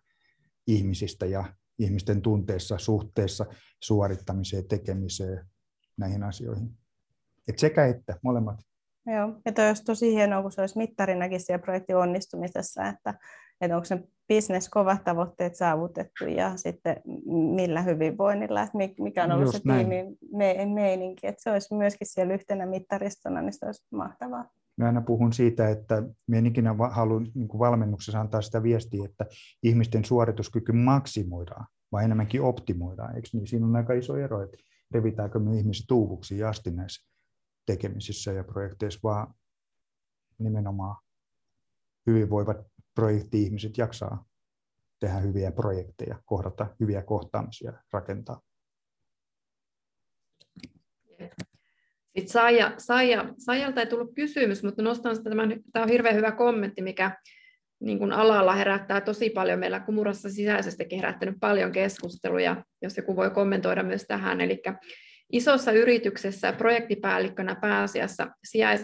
ihmisistä ja ihmisten tunteissa, suhteessa, suorittamiseen, tekemiseen, näihin asioihin. Et sekä että, molemmat.
Joo, ja toi olisi tosi hienoa, kun se olisi mittarinakin siellä projektin onnistumisessa, että, että onko ne business kovat tavoitteet saavutettu ja sitten millä hyvinvoinnilla, että mikä on ollut Just se tiimin meininki, että se olisi myöskin siellä yhtenä mittaristona, niin se olisi mahtavaa.
Mä aina puhun siitä, että minä en ikinä halua niin valmennuksessa antaa sitä viestiä, että ihmisten suorituskyky maksimoidaan, vaan enemmänkin optimoidaan. Eikö niin? Siinä on aika iso ero, että revitäänkö me ihmiset tuuvuksiin asti näissä tekemisissä ja projekteissa, vaan nimenomaan hyvinvoivat projekti-ihmiset jaksaa tehdä hyviä projekteja, kohdata hyviä kohtaamisia, rakentaa.
Saija, Saija, Saijalta ei tullut kysymys, mutta nostan sitä tämän, tämä on hirveän hyvä kommentti, mikä niin kuin alalla herättää tosi paljon. Meillä Kumurassa sisäisesti herättänyt paljon keskusteluja, jos joku voi kommentoida myös tähän. Eli isossa yrityksessä projektipäällikkönä pääasiassa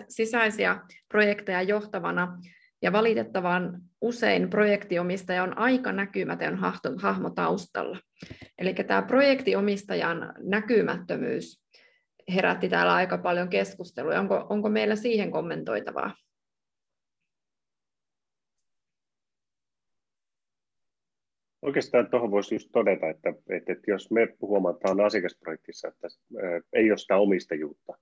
sisäisiä projekteja johtavana ja valitettavan usein projektiomistaja on aika näkymätön hahmo taustalla. Eli tämä projektiomistajan näkymättömyys herätti täällä aika paljon keskustelua. Onko, onko meillä siihen kommentoitavaa?
Oikeastaan tuohon voisi just todeta, että, että, että jos me huomataan asiakasprojektissa, että ei ole sitä omistajuutta,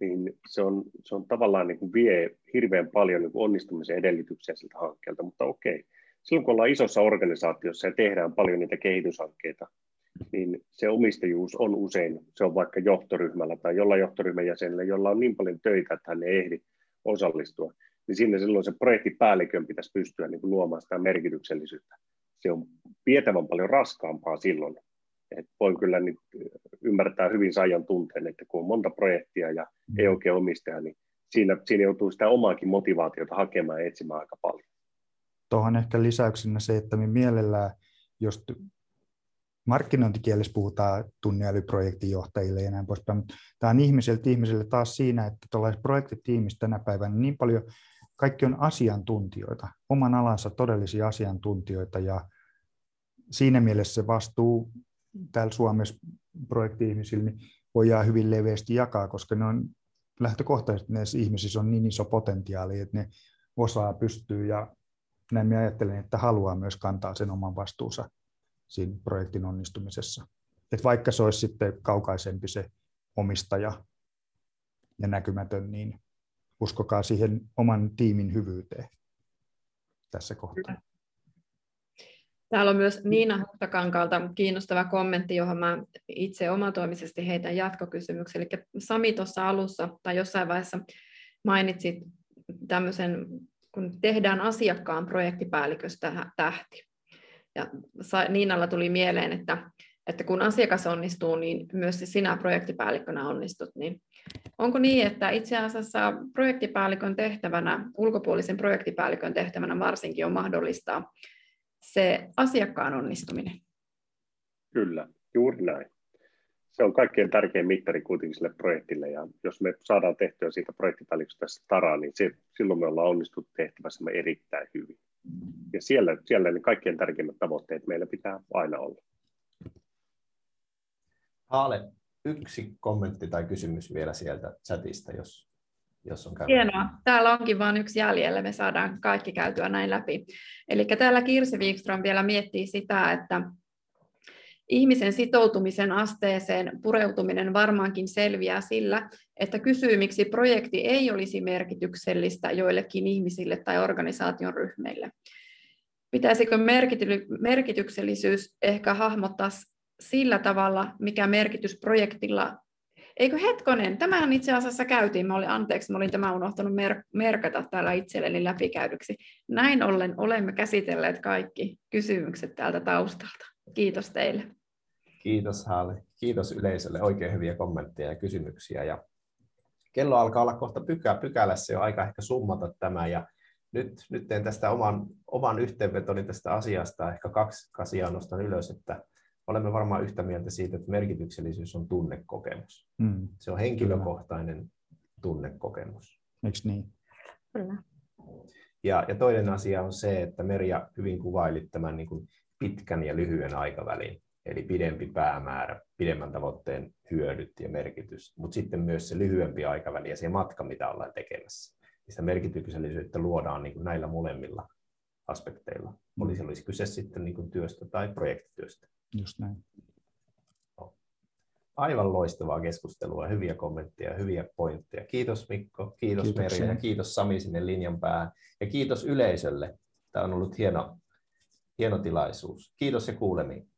niin se on, se on tavallaan niin kuin vie hirveän paljon niin kuin onnistumisen edellytyksiä siltä hankkeelta, mutta okei. Silloin kun ollaan isossa organisaatiossa ja tehdään paljon niitä kehityshankkeita, niin se omistajuus on usein, se on vaikka johtoryhmällä tai jolla johtoryhmän jäsenellä, jolla on niin paljon töitä, että hän ei ehdi osallistua, niin sinne silloin se projektipäällikön pitäisi pystyä niin kuin luomaan sitä merkityksellisyyttä. Se on vietävän paljon raskaampaa silloin. Et voin kyllä nyt ymmärtää hyvin Saijan tunteen, että kun on monta projektia ja mm. ei oikein omistaja, niin siinä, siinä joutuu sitä omaakin motivaatiota hakemaan ja etsimään aika paljon.
Tuohon ehkä lisäyksenä se, että me mielellään, jos markkinointikielessä puhutaan tunniälyprojektin johtajille ja näin poispäin, mutta tämä on ihmiseltä ihmiselle taas siinä, että tuollaisessa projektitiimissä tänä päivänä niin paljon kaikki on asiantuntijoita, oman alansa todellisia asiantuntijoita ja siinä mielessä se vastuu täällä Suomessa projekti-ihmisillä niin voidaan hyvin leveästi jakaa, koska ne on lähtökohtaisesti näissä ihmisissä on niin iso potentiaali, että ne osaa, pystyy ja näin minä ajattelen, että haluaa myös kantaa sen oman vastuunsa siinä projektin onnistumisessa. Et vaikka se olisi sitten kaukaisempi se omistaja ja näkymätön, niin uskokaa siihen oman tiimin hyvyyteen tässä kohtaa.
Täällä on myös Niina Huttakankaalta kiinnostava kommentti, johon mä itse omatoimisesti heitän jatkokysymyksen. Eli Sami tuossa alussa tai jossain vaiheessa mainitsit tämmöisen, kun tehdään asiakkaan projektipäälliköstä tähti. Ja Niinalla tuli mieleen, että, että kun asiakas onnistuu, niin myös sinä projektipäällikkönä onnistut. Niin onko niin, että itse asiassa projektipäällikön tehtävänä, ulkopuolisen projektipäällikön tehtävänä varsinkin on mahdollistaa se asiakkaan onnistuminen?
Kyllä, juuri näin. Se on kaikkein tärkein mittari kuitenkin sille projektille, ja jos me saadaan tehtyä siitä projektipäälliköstä taraa, niin se, silloin me ollaan onnistuttu tehtävässämme erittäin hyvin. Ja siellä, siellä ne kaikkein tärkeimmät tavoitteet meillä pitää aina olla.
Haale, yksi kommentti tai kysymys vielä sieltä chatista, jos jos on käynyt.
Hienoa. Täällä onkin vain yksi jäljellä, me saadaan kaikki käytyä näin läpi. Eli täällä Kirsi Wikström vielä miettii sitä, että ihmisen sitoutumisen asteeseen pureutuminen varmaankin selviää sillä, että kysyy, miksi projekti ei olisi merkityksellistä joillekin ihmisille tai organisaation ryhmille. Pitäisikö merkityksellisyys ehkä hahmottaa sillä tavalla, mikä merkitys projektilla Eikö hetkonen, tämähän itse asiassa käytiin, mä olin, anteeksi, mä olin tämä unohtanut mer- merkata täällä itselleni läpikäydyksi. Näin ollen olemme käsitelleet kaikki kysymykset täältä taustalta. Kiitos teille.
Kiitos Haali. Kiitos yleisölle. Oikein hyviä kommentteja ja kysymyksiä. Ja kello alkaa olla kohta pykää, pykälässä jo aika ehkä summata tämä. Ja nyt, nyt teen tästä oman, oman yhteenvetoni tästä asiasta. Ehkä kaksi asiaa nostan ylös, että olemme varmaan yhtä mieltä siitä, että merkityksellisyys on tunnekokemus. Mm. Se on henkilökohtainen Kyllä. tunnekokemus.
Eikö niin?
Kyllä.
Ja, ja toinen asia on se, että Merja hyvin kuvailit tämän niin kuin pitkän ja lyhyen aikavälin, eli pidempi päämäärä, pidemmän tavoitteen hyödyt ja merkitys, mutta sitten myös se lyhyempi aikaväli ja se matka, mitä ollaan tekemässä. Sitä merkityksellisyyttä luodaan niin kuin näillä molemmilla aspekteilla. Oli se olisi kyse sitten niin kuin työstä tai projektityöstä.
Just näin.
Aivan loistavaa keskustelua, hyviä kommentteja, hyviä pointteja. Kiitos Mikko, kiitos Kiitoksia. Merja ja kiitos Sami sinne linjan päähän. Ja kiitos yleisölle. Tämä on ollut hieno, hieno tilaisuus. Kiitos ja kuulemiin.